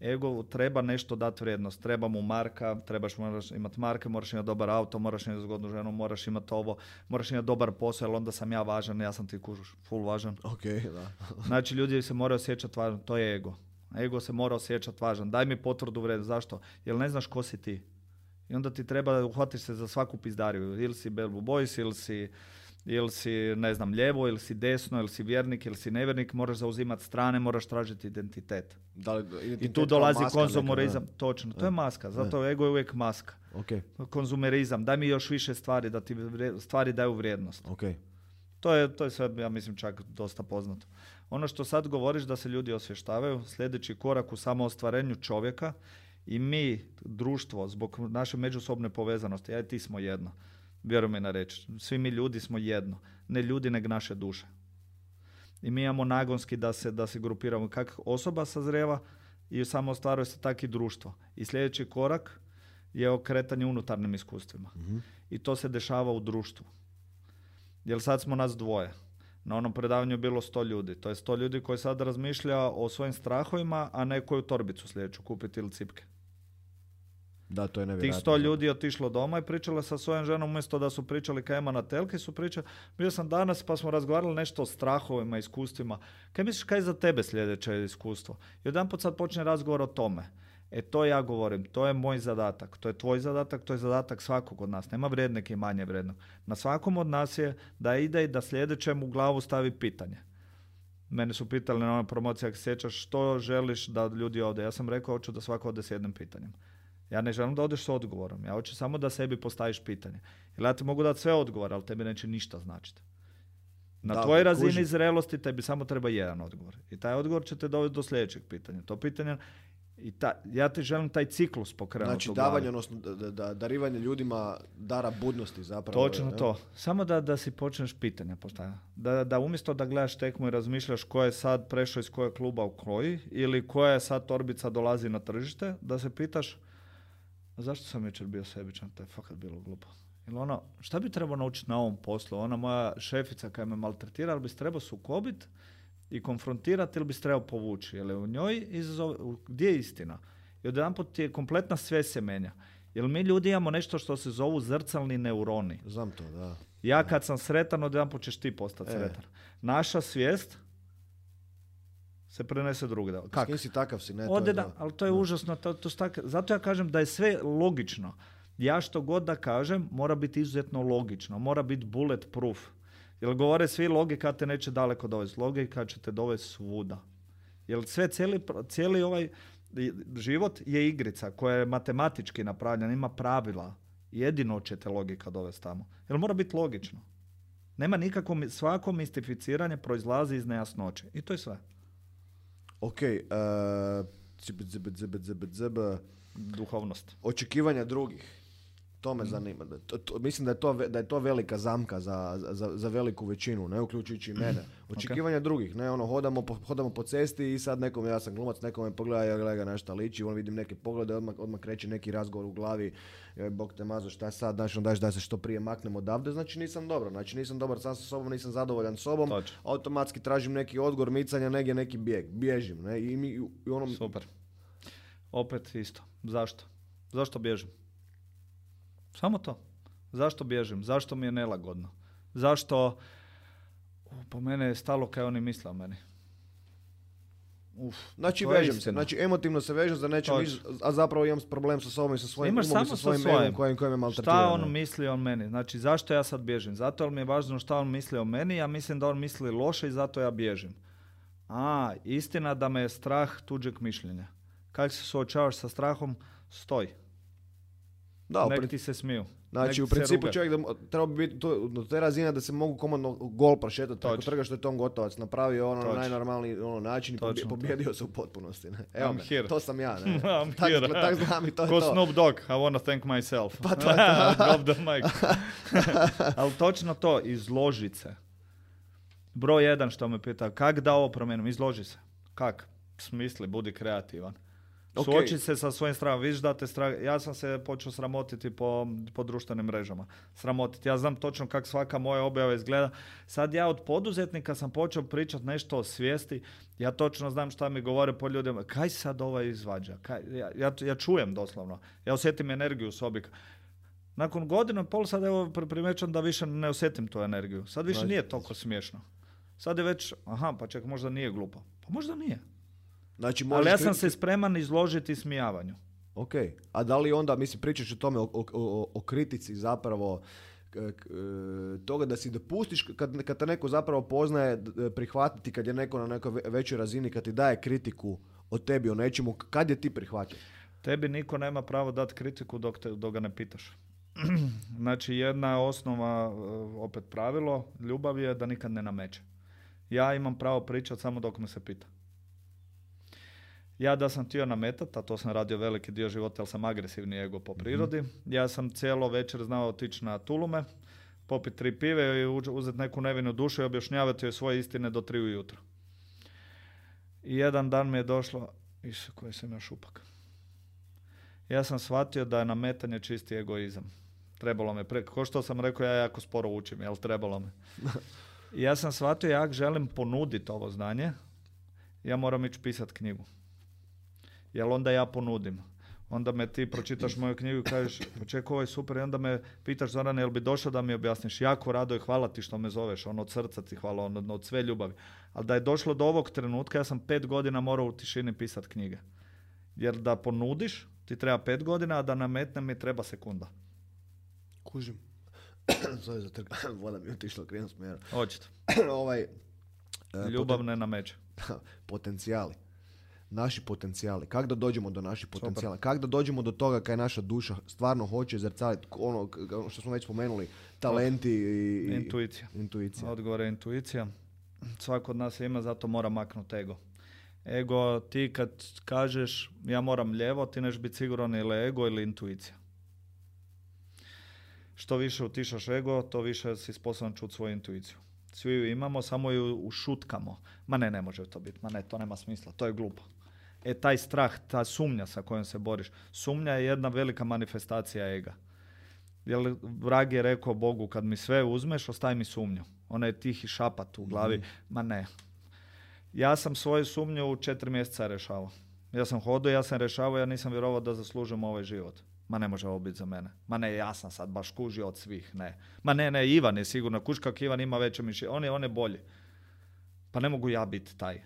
ego treba nešto dati vrijednost. Treba mu marka, trebaš moraš imati marke, moraš imati dobar auto, moraš imati zgodnu ženu, moraš imati ovo, moraš imati dobar posao, jer onda sam ja važan, ja sam ti kužuš, full važan. Ok, da. *laughs* znači ljudi se moraju osjećati važan, to je ego. Ego se mora osjećati važan. Daj mi potvrdu vrijednost. Zašto? Jer ne znaš ko si ti. I onda ti treba uhvatiš se za svaku pizdariju. Ili si Belbu Boys, ili si ili si, ne znam, lijevo, ili si desno, ili si vjernik, ili si nevjernik, moraš zauzimati strane, moraš tražiti identitet. Da li, I tu dolazi konzumerizam. Točno, to je maska, zato ego je uvijek maska. Okay. Konzumerizam, daj mi još više stvari, da ti stvari daju vrijednost. Okay. To je, to je sve, ja mislim, čak dosta poznato. Ono što sad govoriš da se ljudi osvještavaju, sljedeći korak u samoostvarenju čovjeka i mi, društvo, zbog naše međusobne povezanosti, ja i ti smo jedno Vjeruj mi na reći. Svi mi ljudi smo jedno. Ne ljudi, nego naše duše. I mi imamo nagonski da se, da se grupiramo. Kak osoba sazreva i samo ostvaruje se tak i društvo. I sljedeći korak je okretanje unutarnjim iskustvima. Mhm. I to se dešava u društvu. Jer sad smo nas dvoje. Na onom predavanju je bilo sto ljudi. To je sto ljudi koji sad razmišlja o svojim strahovima, a ne koju torbicu sljedeću kupiti ili cipke. Da, to je Tih sto ljudi je otišlo doma i pričala sa svojom ženom umjesto da su pričali kaj ima na telke, su pričali, bio sam danas pa smo razgovarali nešto o strahovima, iskustvima. Kaj misliš kaj je za tebe sljedeće iskustvo? I jedan sad počne razgovor o tome. E to ja govorim, to je moj zadatak, to je tvoj zadatak, to je zadatak svakog od nas. Nema vrijednog i manje vrijednog. Na svakom od nas je da ide i da sljedećem u glavu stavi pitanje. Mene su pitali na onoj promociji, ako sjećaš, što želiš da ljudi ovdje? Ja sam rekao, hoću da svako ode s jednim pitanjem. Ja ne želim da odeš s odgovorom. Ja hoću samo da sebi postaviš pitanje. Jer ja ti mogu dati sve odgovore, ali tebi neće ništa značiti. Na Da, tvojoj razini kužim. zrelosti tebi samo treba jedan odgovor. I taj odgovor će te dovesti do sljedećeg pitanja. To pitanje i ta, ja ti želim taj ciklus pokrenuti Znači davanje, odnosno da, da- da- darivanje ljudima dara budnosti zapravo. Točno ne? to. Samo da, da si počneš pitanja postavljati. Da, da umjesto da gledaš tekmu i razmišljaš ko je sad prešao iz kojeg kluba u koji ili koja je sad torbica dolazi na tržište, da se pitaš "A zašto sam jučer bio sebičan, to je fakat bilo glupo. Ili ono, šta bi trebao naučiti na ovom poslu? Ona moja šefica koja me maltretira, ali bi se trebao sukobit i konfrontirati ili bi se trebao povući? Jer je u njoj izazov, gdje je istina? I odjedanput ti je kompletna svijest se menja. Jer mi ljudi imamo nešto što se zovu zrcalni neuroni. Znam to, da. Ja kad sam sretan, odjedanput ćeš ti postati E. sretan. Naša svijest se prenese drugdje. S Kako? si takav si, ne? to je Ode to. da, ali to je užasno. To, to su tak- zato ja kažem da je sve logično. Ja što god da kažem, mora biti izuzetno logično. Mora biti bullet proof. Jer govore svi logika te neće daleko dovesti. Logika će te dovesti svuda. Jer sve, cijeli, cijeli ovaj život je igrica koja je matematički napravljena, ima pravila. Jedino će te logika dovesti tamo. Jer mora biti logično. Nema nikakvo, svako mistificiranje proizlazi iz nejasnoće. I to je sve. Ok, uh, zb, zb, zb, Duhovnost. očekivanja drugih. To me zanima. Da- to- to- mislim da je, to, da je to velika zamka za, za, za veliku većinu, ne uključujući i mene. Očekivanja drugih, ne ono, hodamo po, hodamo po cesti i sad nekom, ja sam glumac, nekom me pogleda, ja gleda nešto liči, on vidim neke poglede, odmah, odmah kreće neki razgovor u glavi, joj, bog te mazo, šta sad, znači, onda da se što prije maknem odavde, znači nisam dobro, znači nisam dobar sam sa sobom, nisam zadovoljan sobom, Točno. automatski tražim neki odgovor, micanja, negdje neki bijeg, bježim, ne, i, mi, i ono, Super. Opet isto. Zašto? Zašto bježim? Samo to. Zašto bježim? Zašto mi je nelagodno? Zašto po mene je stalo kaj oni misle o meni. Uf, Znači je vežem se, znači emotivno se vežem za nečem, iz- a zapravo imam problem sa sobom i sa svojim Imaš umom i sa sa svojim svojim. egom kojim, kojim maltretira. Šta on misli o meni? Znači, zašto ja sad bježim? Zato jer mi je važno šta on misli o meni, ja mislim da on misli loše i zato ja bježim. A, istina da me je strah tuđeg mišljenja. Kako se suočavaš sa strahom? Stoj. Da, Nek ti se smiju. znači Nek u principu čovjek da treba bi biti to, do te razine da se mogu komandno gol prošetati Točno. trga što je Tom Gotovac napravio ono na najnormalniji ono, način i pobje- Točno to. pobjedio se u potpunosti. Ne? Evo I'm me, here. to sam ja. Ne? *laughs* I'm tak, here. *laughs* tak znam i to je Ko to. Snoop Dogg, I wanna thank myself. Pa to je *laughs* Drop the mic. Ali točno to, izložit se. Broj jedan što me pita, kak da ovo promijenim? Izloži se. Kak? Smisli, budi kreativan. Ok. Suoči se sa svojim strahom. Vidiš da te strah... Ja sam se počeo sramotiti po, po društvenim mrežama. Sramotiti. Ja znam točno kak svaka moja objava izgleda. Sad ja od poduzetnika sam počeo pričati nešto o svijesti. Ja točno znam šta mi govore po ljudima. Kaj sad ovaj izvađa? Kaj? Ja, ja, ja čujem doslovno. Ja osjetim energiju u sobi. Nakon godinu i pol sad evo pri- primjećam da više ne osjetim tu energiju. Sad više nije toliko smiješno. Sad je već, aha, pa ček, možda nije glupo. Pa možda nije. Znači, Ali ja sam kri- se spreman izložiti smijavanju. Ok, a da li onda, mislim, pričaš o tome, o, o- o- o kritici zapravo, k- e, toga da si dopustiš, kad, kad te neko zapravo poznaje, d- prihvatiti kad je neko na nekoj ve- većoj razini, kad ti daje kritiku o tebi, o nečemu, kad je ti prihvatio? Tebi niko nema pravo dati kritiku dok, te, dok ga ne pitaš. *clears throat* znači jedna osnova, e, opet pravilo, ljubav je da nikad ne nameće. Ja imam pravo pričati samo dok me se pita. Ja da sam htio nametat, a to sam radio veliki dio života, jer sam agresivni ego po prirodi, ja sam cijelo večer znao otići na tulume, popit tri pive i uđ- uzet neku nevinu dušu i objašnjavati joj svoje istine do tri ujutro. I jedan dan mi je došlo, isu koji sam ja šupak. Ja sam shvatio da je nametanje čisti egoizam. Trebalo me, ko što sam rekao, ja jako sporo učim, jel trebalo me. I *laughs* ja sam shvatio, ja želim ponuditi ovo znanje, ja moram ići pisati knjigu. Jel onda ja ponudim. Onda me ti pročitaš moju knjigu i kažeš, ček, ovo je super, i onda me pitaš, Zorane, jel bi došao da mi objasniš? Jako rado i hvala ti što me zoveš, ono od srca ti hvala, ono od sve ljubavi. Ali da je došlo do ovog trenutka, ja sam pet godina morao u tišini pisati knjige. Jer da ponudiš, ti treba pet godina, a da nametne mi treba sekunda. Kužim. *coughs* Sorry za trg. *coughs* Voda mi je otišla u krivom smjeru. Očito. *coughs* ovaj, e, Ljubav ne nameće. *laughs* potencijali. Naši potencijali. Kako da dođemo do naših potencijala? Kako da dođemo do toga kaj naša duša stvarno hoće zrcaliti ono, ono što smo već spomenuli, talenti i... i- Intuicija. Intuicija. Odgovor je intuicija. Svako od nas je ima, zato mora maknuti ego. Ego, ti kad kažeš ja moram lijevo, ti neš biti siguran ili ego ili intuicija. Što više utišaš ego, to više si sposoban čuti svoju intuiciju. Svi ju imamo, samo ju ušutkamo. Ma ne, ne može to biti. Ma ne, to nema smisla. To je glupo. E, taj strah, ta sumnja sa kojom se boriš. Sumnja je jedna velika manifestacija ega. Jer vrag je rekao Bogu, kad mi sve uzmeš, ostavi mi sumnju. Ona je tihi šapat u glavi. Ma ne. Ja sam svoju sumnju u četiri mjeseca rješavao. Ja sam hodao, ja sam rješavao, ja nisam vjerovao da zaslužujem ovaj život. Ma ne može ovo biti za mene. Ma ne, ja sam sad baš kužio od svih, ne. Ma ne, ne, Ivan je sigurno. Kuš kako Ivan ima veće mišljenje. On je, on je bolji. Pa ne mogu ja biti taj.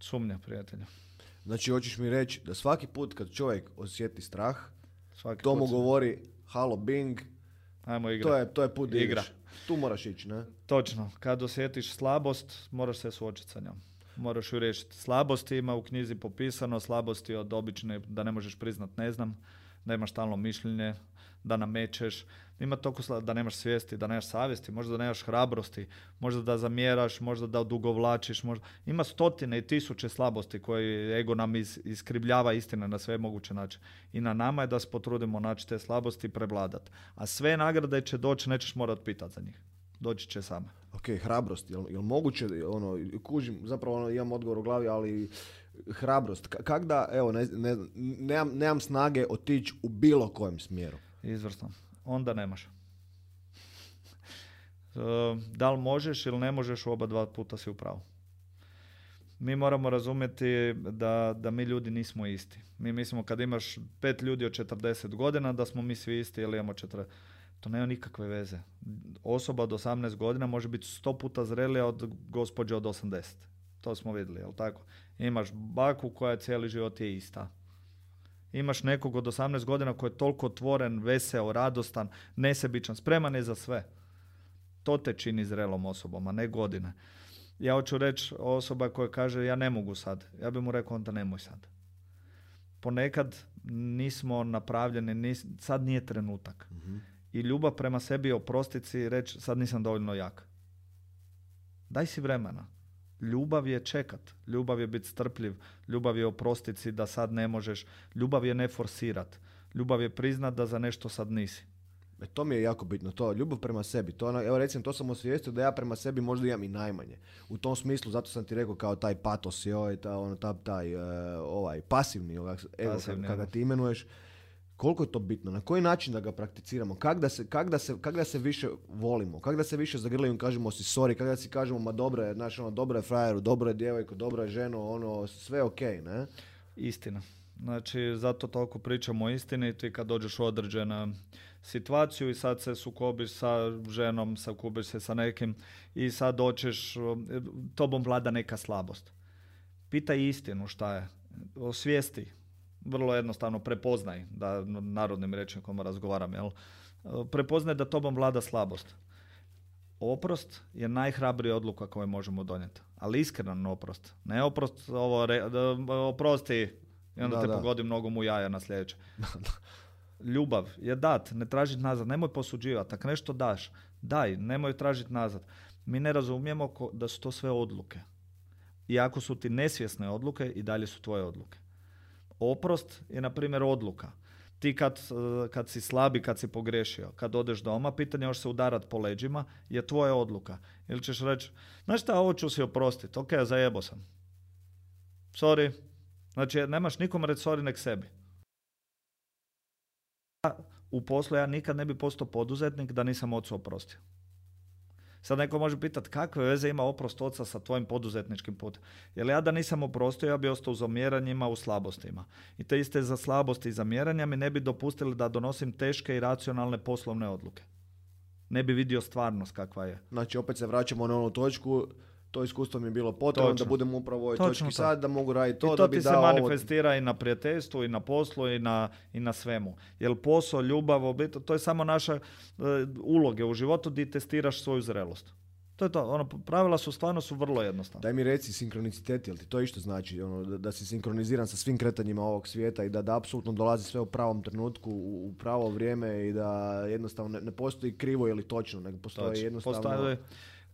Sumnja, prijatelju. Znači, hoćeš mi reći da svaki put kad čovjek osjeti strah, Svaki to mu govori halo Bing, Ajmo igra. to je, to je put Igra. Tu moraš ići, ne? Točno. Kad osjetiš slabost, moraš se suočiti sa njom. Moraš ju riješiti. Slabosti ima u knjizi popisano, slabosti od obične, da ne možeš priznat ne znam, da imaš stalno mišljenje, da namećeš, ima toliko sla- da nemaš svijesti, da nemaš savjesti, možda da nemaš hrabrosti, možda da zamjeraš, možda da odugovlačiš, možda... Ima stotine i tisuće slabosti koje ego nam is, iskrivljava istina na sve moguće načine. I na nama je da se potrudimo naći te slabosti i prevladat. A sve nagrade će doći, nećeš morat pitat za njih. Doći će same. Ok, hrabrost, jel, jel moguće, ono, kužim, zapravo ono, imam odgovor u glavi, ali hrabrost, Ka- kak da, evo, ne, ne, nemam, nemam snage otići u bilo kojem smjeru. Izvrsno. Onda nemaš. Da li možeš ili ne možeš, u oba dva puta si u pravu. Mi moramo razumjeti da, da mi ljudi nismo isti. Mi mislimo kad imaš pet ljudi od 40 godina da smo mi svi isti ili imamo 40. To nema nikakve veze. Osoba od 18 godina može biti sto puta zrelija od gospođe od 80. To smo vidjeli, jel tako? Imaš baku koja cijeli život je ista. Imaš nekog od 18 godina koji je toliko otvoren, veseo, radostan, nesebičan, spreman je za sve. To te čini zrelom osobom, a ne godine. Ja hoću reći osoba koja kaže ja ne mogu sad. Ja bi mu rekao onda nemoj sad. Ponekad nismo napravljeni, nis, sad nije trenutak. I ljubav prema sebi je oprostiti i reći sad nisam dovoljno jak. Daj si vremena. Ljubav je čekat, ljubav je biti strpljiv, ljubav je oprostiti si da sad ne možeš, ljubav je ne forsirat, ljubav je priznat da za nešto sad nisi. E, to mi je jako bitno, to ljubav prema sebi. To, ono, evo recimo, to sam osvijestio da ja prema sebi možda imam i najmanje. U tom smislu, zato sam ti rekao kao taj patos i ovaj, ta, ono, ta, taj, e, ovaj, pasivni, ovaj, evo, Pasivni, kako ga da. ti imenuješ. Koliko je to bitno? Na koji način da ga prakticiramo? Kak da se, kak da se, kak da se više volimo? Kak da se više zagrlimo kažemo si sorry? Kak da si kažemo ma dobro je, znaš, ono, dobro je frajeru, dobro je djevojko, dobro je ženo, ono, sve ok, ne? Istina. Znači, zato toliko pričamo o istini, ti kad dođeš u određenu situaciju i sad se sukobiš sa ženom, sukobiš se sa nekim i sad doćeš, um, tobom vlada neka slabost. Pitaj istinu šta je. Osvijesti. Vrlo jednostavno prepoznaj, da narodnim rečnikom razgovaram, jel? Prepoznaj da tobom vlada slabost. Oprost je najhrabrija odluka koju možemo donijeti. Ali iskrenan oprost. Ne oprost, ovo, re- oprosti i onda Da, te da. pogodim nogom u jaja na sljedeće. *laughs* Ljubav je dat, ne tražiti nazad, nemoj posuđivati. Ako nešto daš, daj, nemoj tražiti nazad. Mi ne razumijemo ko- da su to sve odluke. I ako su ti nesvjesne odluke, i dalje su tvoje odluke. Oprost je, na primjer, odluka. Ti kad, eh, kad si slabi, kad si pogriješio, kad odeš doma, pitanje još se udarat po leđima, je tvoja odluka. Ili ćeš reći, znaš šta, ovo ću si oprostiti, ok, zajebo sam. Sorry. Znači, nemaš nikom reći sorry nek sebi. U poslu ja nikad ne bi postao poduzetnik da nisam ocu oprostio. Sad neko može pitati kakve veze ima oprost oca sa tvojim poduzetničkim putem. Jer ja da nisam oprostio, ja bi ostao u zamjeranjima, u slabostima. I te iste za slabosti i zamjeranja mi ne bi dopustili da donosim teške i racionalne poslovne odluke. Ne bi vidio stvarnost kakva je. Znači, opet se vraćamo na onu točku, to iskustvo mi je bilo potrebno da Točno. budem upravo u ovoj Točno točki to. sad, da mogu raditi to, I da to bi ti se dao ovo. manifestira i na prijateljstvu, i na poslu, i na, i na svemu. Jer posao, ljubav, obitelj, to je samo naša e, uloge u životu gdje testiraš svoju zrelost. To je to. Ono, pravila su stvarno su vrlo jednostavna. Daj mi reci sinkronicitet, jel ti to isto znači ono, da, da si sinkroniziran sa svim kretanjima ovog svijeta i da, da apsolutno dolazi sve u pravom trenutku, u, u pravo vrijeme i da jednostavno ne, ne postoji krivo ili točno, nego postoji Točno. jednostavno... Postoji-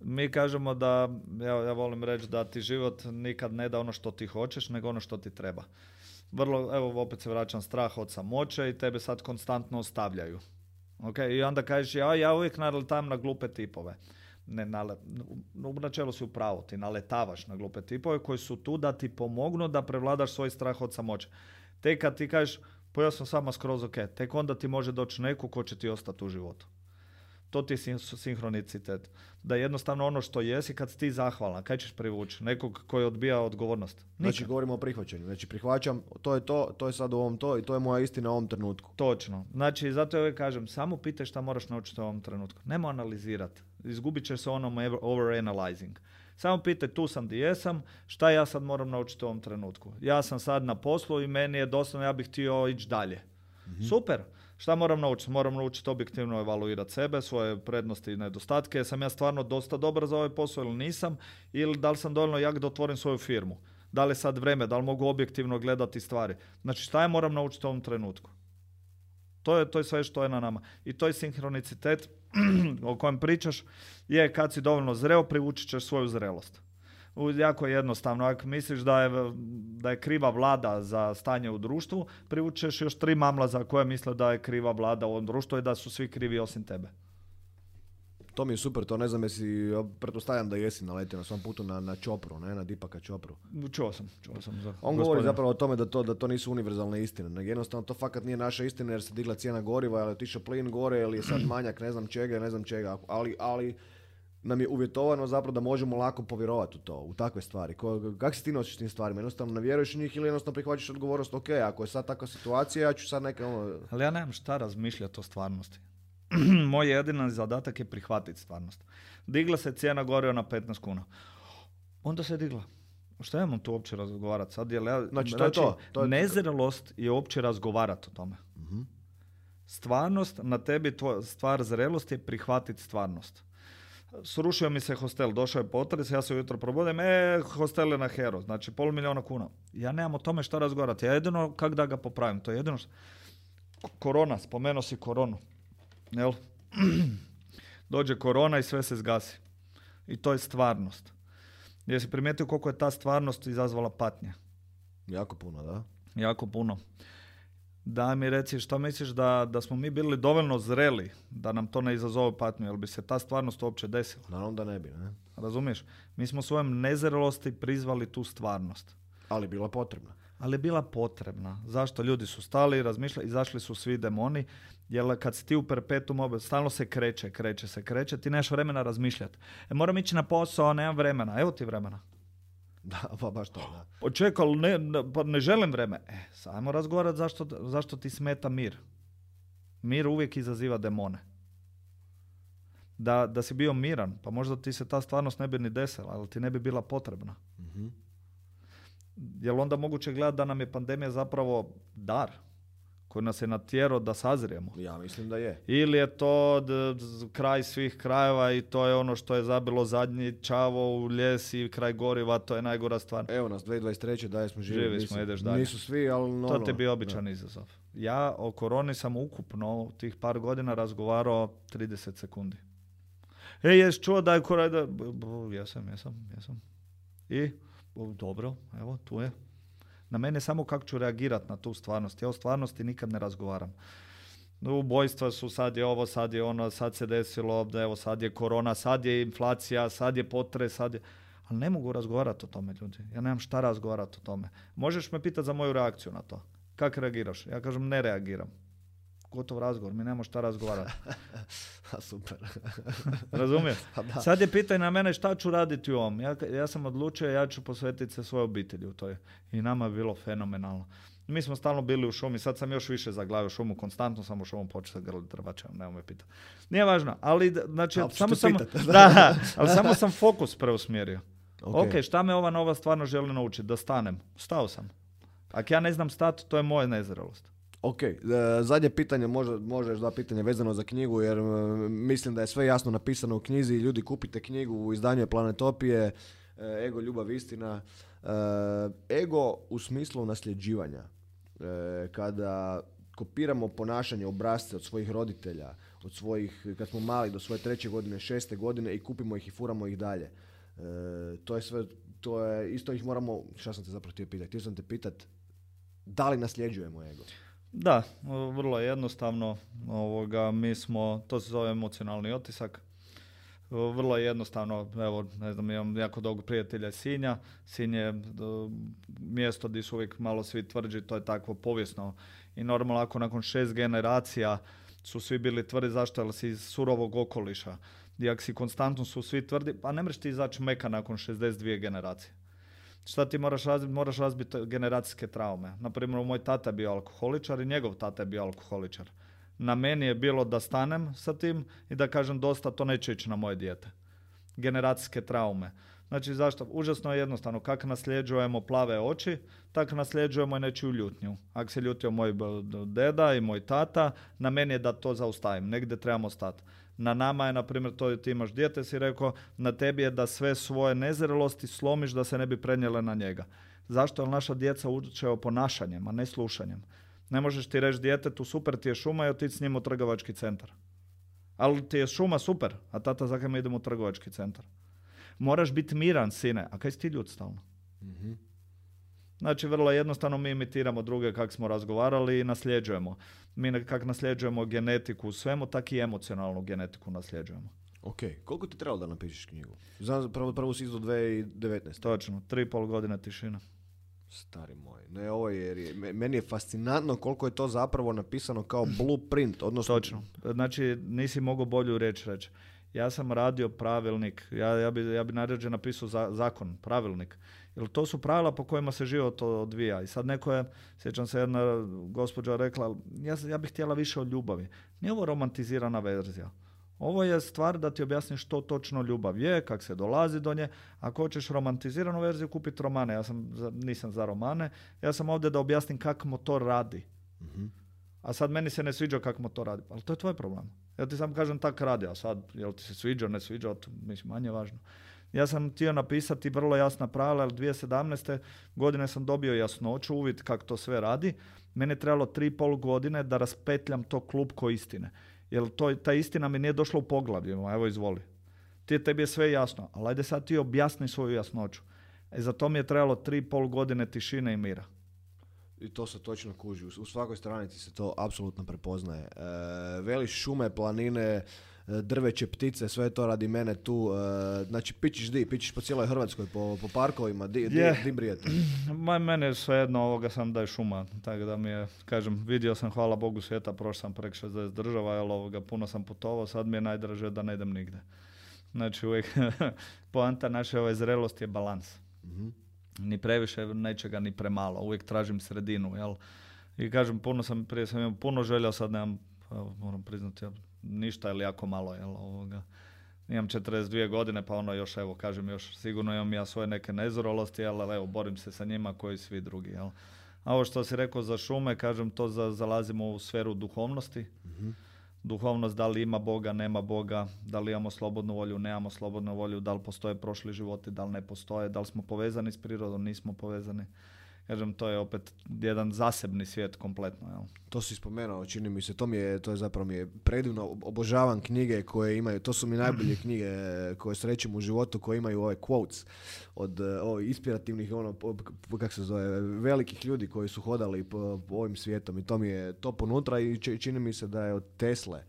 mi kažemo da, ja, ja volim reći da ti život nikad ne da ono što ti hoćeš, nego ono što ti treba. Vrlo, evo opet se vraćam, strah od samoće i tebe sad konstantno ostavljaju. Ok, i onda kažeš, ja, ja uvijek naletam na glupe tipove. Ne, nale, u načelu si u pravu, ti naletavaš na glupe tipove koji su tu da ti pomognu da prevladaš svoj strah od samoće. Tek kad ti kažeš, pa ja sam sama skroz ok, tek onda ti može doći neko ko će ti ostati u životu. To ti je sin- sinhronicitet. Da jednostavno ono što jesi kad si ti zahvalan, kaj ćeš privući? Nekog koji odbija odgovornost? Znači Nikad. govorimo o prihvaćanju. Znači prihvaćam, to je to, to je sad u ovom to i to je moja istina u ovom trenutku. Točno. Znači, zato ja uvijek kažem, samo pitaj šta moraš naučiti u ovom trenutku. Nemo analizirati. Izgubit ćeš se onom overanalyzing. Samo pitaj, tu sam di jesam, šta ja sad moram naučiti u ovom trenutku. Ja sam sad na poslu i meni je doslovno, ja bih htio ići dalje. Super. Šta moram naučiti? Moram naučiti objektivno evaluirati sebe, svoje prednosti i nedostatke. Sam ja stvarno dosta dobar za ovaj posao ili nisam? Ili da li sam dovoljno jak da otvorim svoju firmu? Da li je sad vreme? Da li mogu objektivno gledati stvari? Znači šta ja moram naučiti u ovom trenutku? To je, to sve što je na nama. I to je sinhronicitet *clears throat* o kojem pričaš je kad si dovoljno zreo, privučit ćeš svoju zrelost. Jako je jednostavno. Ako misliš da je, da je kriva vlada za stanje u društvu, privučeš još tri mamla za koje misle da je kriva vlada u ovom društvu i da su svi krivi osim tebe. To mi je super, to ne znam jesi, ja pretpostavljam da jesi naletio na svom putu na, na Čopru, ne, na Dipaka Čopru. Čuo sam, čuo sam. Za On govori zapravo o tome da to, da to nisu univerzalne istine, nego jednostavno to fakat nije naša istina jer se digla cijena goriva, ili je otišao plin gore, ili je sad *clears throat* *clears throat* manjak ne znam čega, ne znam čega, ali, ali nam je uvjetovano zapravo da možemo lako povjerovati u to, u takve stvari. Ko, kak se ti nosiš s tim stvarima? Jednostavno ne vjeruješ u njih ili jednostavno prihvaćaš odgovornost, ok, ako je sad takva situacija, ja ću sad neke ono, Ali ja nemam šta razmišljati o stvarnosti. *clears throat* Moj jedini zadatak je prihvatiti stvarnost. Digla se cijena goriva na 15 kuna. Onda se digla. Šta imam tu uopće razgovarati sad? Jel ja, Znači, to je to, to je- nezrelost je uopće razgovarati o tome. Stvarnost na tebi, tvoj, stvar zrelosti je prihvatiti stvarnost. Srušio mi se hostel, došao je potres, ja se ujutro probudim, e, hostel je na Hero, znači pol milijuna kuna. Ja nemam o tome šta razgovarati, ja jedino kak da ga popravim, to je jedino što... Korona, spomenuo si koronu, jel? *clears throat* Dođe korona i sve se zgasi. I to je stvarnost. Jesi primijetio koliko je ta stvarnost izazvala patnje? jako puno, da? Jako puno. Da mi reci, što misliš da, da smo mi bili dovoljno zreli da nam to ne izazove patnju, jel bi se ta stvarnost uopće desila? Naravno da ne bi, ne? Razumiješ? Mi smo svojom nezrelosti prizvali tu stvarnost. Ali bila potrebna. Ali je bila potrebna. Zašto? Ljudi su stali, razmišljali, izašli su svi demoni, jer kad si ti u perpetuum stalno se kreće, kreće se, kreće, ti nemaš vremena razmišljati. E, moram ići na posao, nemam vremena. Evo ti vremena. *laughs* Da, pa baš to, da. Pa čekaj, ali ne, pa ne želim vreme. E, sajmo razgovarati zašto, zašto ti smeta mir. Mir uvijek izaziva demone. Da, da si bio miran, pa možda ti se ta stvarnost ne bi ni desila, ali ti ne bi bila potrebna. Mhm. Jel onda moguće gledati da nam je pandemija zapravo dar koji nas je natjerao da sazrijemo? Ja mislim da je. Ili je to kraj svih krajeva i to je ono što je zabilo zadnji čavo u ljes i kraj goriva, to je najgora stvar. Evo nas, 2023. da smo živi. Živi smo, ideš dalje. Nisu svi, ali no, To ti je bio običan izazov. Ja o koroni sam ukupno u tih par godina razgovarao 30 sekundi. E, jes čuo da je korona... Jesam, jesam, jesam. I? Dobro, evo, tu je. Na mene samo kako ću reagirati na tu stvarnost. Ja o stvarnosti nikad ne razgovaram. Ubojstva su, sad je ovo, sad je ono, sad se desilo, da evo sad je korona, sad je inflacija, sad je potres, sad je... Ali ne mogu razgovarati o tome, ljudi. Ja nemam šta razgovarati o tome. Možeš me pitati za moju reakciju na to. Kako reagiraš? Ja kažem ne reagiram. Gotov razgovor, mi nemamo šta razgovarati. *laughs* A, super. *laughs* Razumiješ? Pa. Sad je pitanje na mene šta ću raditi u ovom. Ja, ja sam odlučio, ja ću posvetiti se svojoj obitelji u toj. I nama je bilo fenomenalno. Mi smo stalno bili u šumi, sad sam još više zaglavio šumu, konstantno sam u šumu počeo sa grli drvačem, nema me pitati. Nije važno, ali znači, ću samo sam, da, *laughs* ali samo sam fokus preusmjerio. ok. ok, šta me ova nova stvarno želi naučiti? Da stanem. Stao sam. Ako ja ne znam stati, to je moja nezrelost. Ok, e, zadnje pitanje, možda, još dva pitanja vezano za knjigu, jer e, mislim da je sve jasno napisano u knjizi. Ljudi kupite knjigu u izdanju je Planetopije, e, Ego, ljubav, istina. Ego u smislu nasljeđivanja. Kada kopiramo ponašanje, obrazce od svojih roditelja, od svojih, kad smo mali do svoje treće godine, šeste godine i kupimo ih i furamo ih dalje. To je sve, to je, isto ih moramo, šta sam te zapravo htio pitati? Htio sam te pitat, da li nasljeđujemo ego? Da, vrlo jednostavno. Ovoga, mi smo, to se zove emocionalni otisak. Vrlo je jednostavno, evo, ne znam, imam jako dog prijatelja Sinja. Sinj je mjesto gdje su uvijek malo svi tvrđi, to je takvo povijesno. I normalno ako nakon šest generacija su svi bili tvrdi, zašto? Jer si iz surovog okoliša. I ako si konstantno su svi tvrdi, pa ne možeš ti izaći meka nakon 62 generacije. Šta ti moraš razbiti? Moraš razbiti generacijske traume. Naprimjer, moj tata je bio alkoholičar i njegov tata je bio alkoholičar. Na meni je bilo da stanem sa tim i da kažem dosta, to neće ići na moje dijete. Generacijske traume. Znači zašto? Užasno je jednostavno. Kako nasljeđujemo plave oči, tako nasljeđujemo i nečiju ljutnju. Ako se ljutio moj deda i moj tata, na meni je da to zaustavim. Negdje trebamo stati. Na nama je, na primjer, to ti imaš dijete, si rekao, na tebi je da sve svoje nezrelosti slomiš da se ne bi prenijele na njega. Zašto? Jer naša djeca uče o ponašanjem, a ne slušanjem. Ne možeš ti reći djetetu, super ti je šuma i otići s njim u trgovački centar. Ali ti je šuma super, a tata zakaj mi idemo u trgovački centar. Moraš biti miran, sine. A kaj si ti ljud stalno? Mhm. Znači, vrlo jednostavno mi imitiramo druge kak smo razgovarali i nasljeđujemo. Mi kak nasljeđujemo genetiku u svemu, tak i emocionalnu genetiku nasljeđujemo. Ok, koliko ti trebalo da napišeš knjigu? Znam, prvo, prvo si izdao 2019. Točno, tri i pol godine tišina. Stari moj, ne ovo je, jer je, me- meni je fascinantno koliko je to zapravo napisano kao blueprint, odnosno... Točno. Znači, nisi mogao bolju reći reći. Ja sam radio pravilnik, ja, ja bi, ja bi napisao za, zakon, pravilnik. Jer to su pravila po kojima se život odvija. I sad neko je, sjećam se jedna gospođa rekla, ja, ja bih htjela više od ljubavi. Nije ovo romantizirana verzija. Ovo je stvar da ti objasnim što točno ljubav je, kak se dolazi do nje. Ako hoćeš romantiziranu verziju, kupiti romane. Ja sam, nisam za romane. Ja sam ovdje da objasnim kako motor radi. Mhm. A sad meni se ne sviđa kako motor radi. Ali to je tvoj problem. Ja ti samo kažem tak radi, a sad jel ti se sviđa, ne sviđa, to mislim manje važno. Ja sam htio napisati vrlo jasna pravila, jer 2017. godine sam dobio jasnoću, uvid kako to sve radi. Meni je trebalo tri pol godine da raspetljam to klupko istine. Jer to, ta istina mi nije došla u poglavljima, evo izvoli. Ti, tebi je sve jasno, ali ajde sad ti objasni svoju jasnoću. E za to mi je trebalo tri pol godine tišine i mira. I to se točno kuži. U- svakoj stranici se to apsolutno prepoznaje. E, veliš šume, planine, drveće, ptice, sve to radi mene tu. E, znači, pićiš di, pićiš po cijeloj Hrvatskoj, po, po parkovima, di, di, Je. di brijete. Ma mene je svejedno ovoga sam da je šuma, tako da mi je, kažem, vidio sam hvala Bogu svijeta, prošao sam prek 60 država, jel ovoga, puno sam putovao, sad mi je najdraže da ne idem nigde. Znači uvijek, *laughs* poanta naše ove zrelosti je balans. Mhm. Ni previše nečega, ni premalo, uvijek tražim sredinu, jel. I kažem, puno sam, prije sam imao puno želja, sad nemam, moram priznati, jel, ništa ili jako malo, jel, ovoga. Imam 42 godine, pa ono još, evo, kažem, još sigurno imam ja svoje neke nezrolosti, ali evo, borim se sa njima koji svi drugi, jel. A ovo što si rekao za šume, kažem, to za, zalazimo u sferu duhovnosti. Duhovnost, da li ima Boga, nema Boga, da li imamo slobodnu volju, nemamo slobodnu volju, da li postoje prošli životi, da li ne postoje, da li smo povezani s prirodom, nismo povezani. Kažem, to je opet jedan zasebni svijet kompletno, jel. To si spomenuo, čini mi se, to mi je, to je zapravo mi je predivno, Ob- obožavam knjige koje imaju, to su mi najbolje *clears throat* knjige e, koje srećem u životu, koje imaju ove quotes od e, ovih inspirativnih, ono, po- po- kak se zove, velikih ljudi koji su hodali po, po ovim svijetom i to mi je top unutra i či- čini mi se da je od Tesle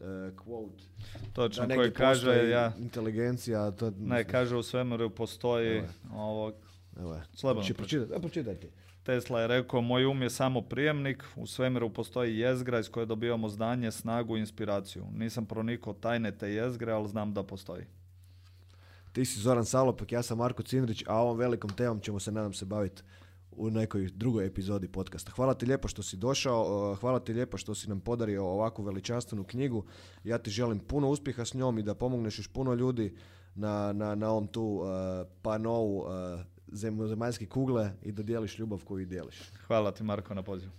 e, quote. Točno, koji kaže, ja, inteligencija, to, ne, kaže u svemiru postoji ovo, Evo je. Slobodno Proči- pročitaj, e, pročitaj ti. Tesla je rekao, moj um je samo prijemnik, u svemiru postoji jezgra iz koje dobivamo znanje, snagu i inspiraciju. Nisam pronikao tajne te jezgre, ali znam da postoji. Ti si Zoran Salopek, ja sam Marko Cindrić, a ovom velikom temom ćemo se, nadam se, baviti u nekoj drugoj epizodi podcasta. Hvala ti lijepo što si došao, uh, hvala ti lijepo što si nam podario ovakvu veličanstvenu knjigu. Ja ti želim puno uspjeha s njom i da pomogneš još puno ljudi na, na, na ovom tu uh, panovu uh, zemaljske kugle i da dijeliš ljubav koju dijeliš. Hvala ti Marko na pozivu.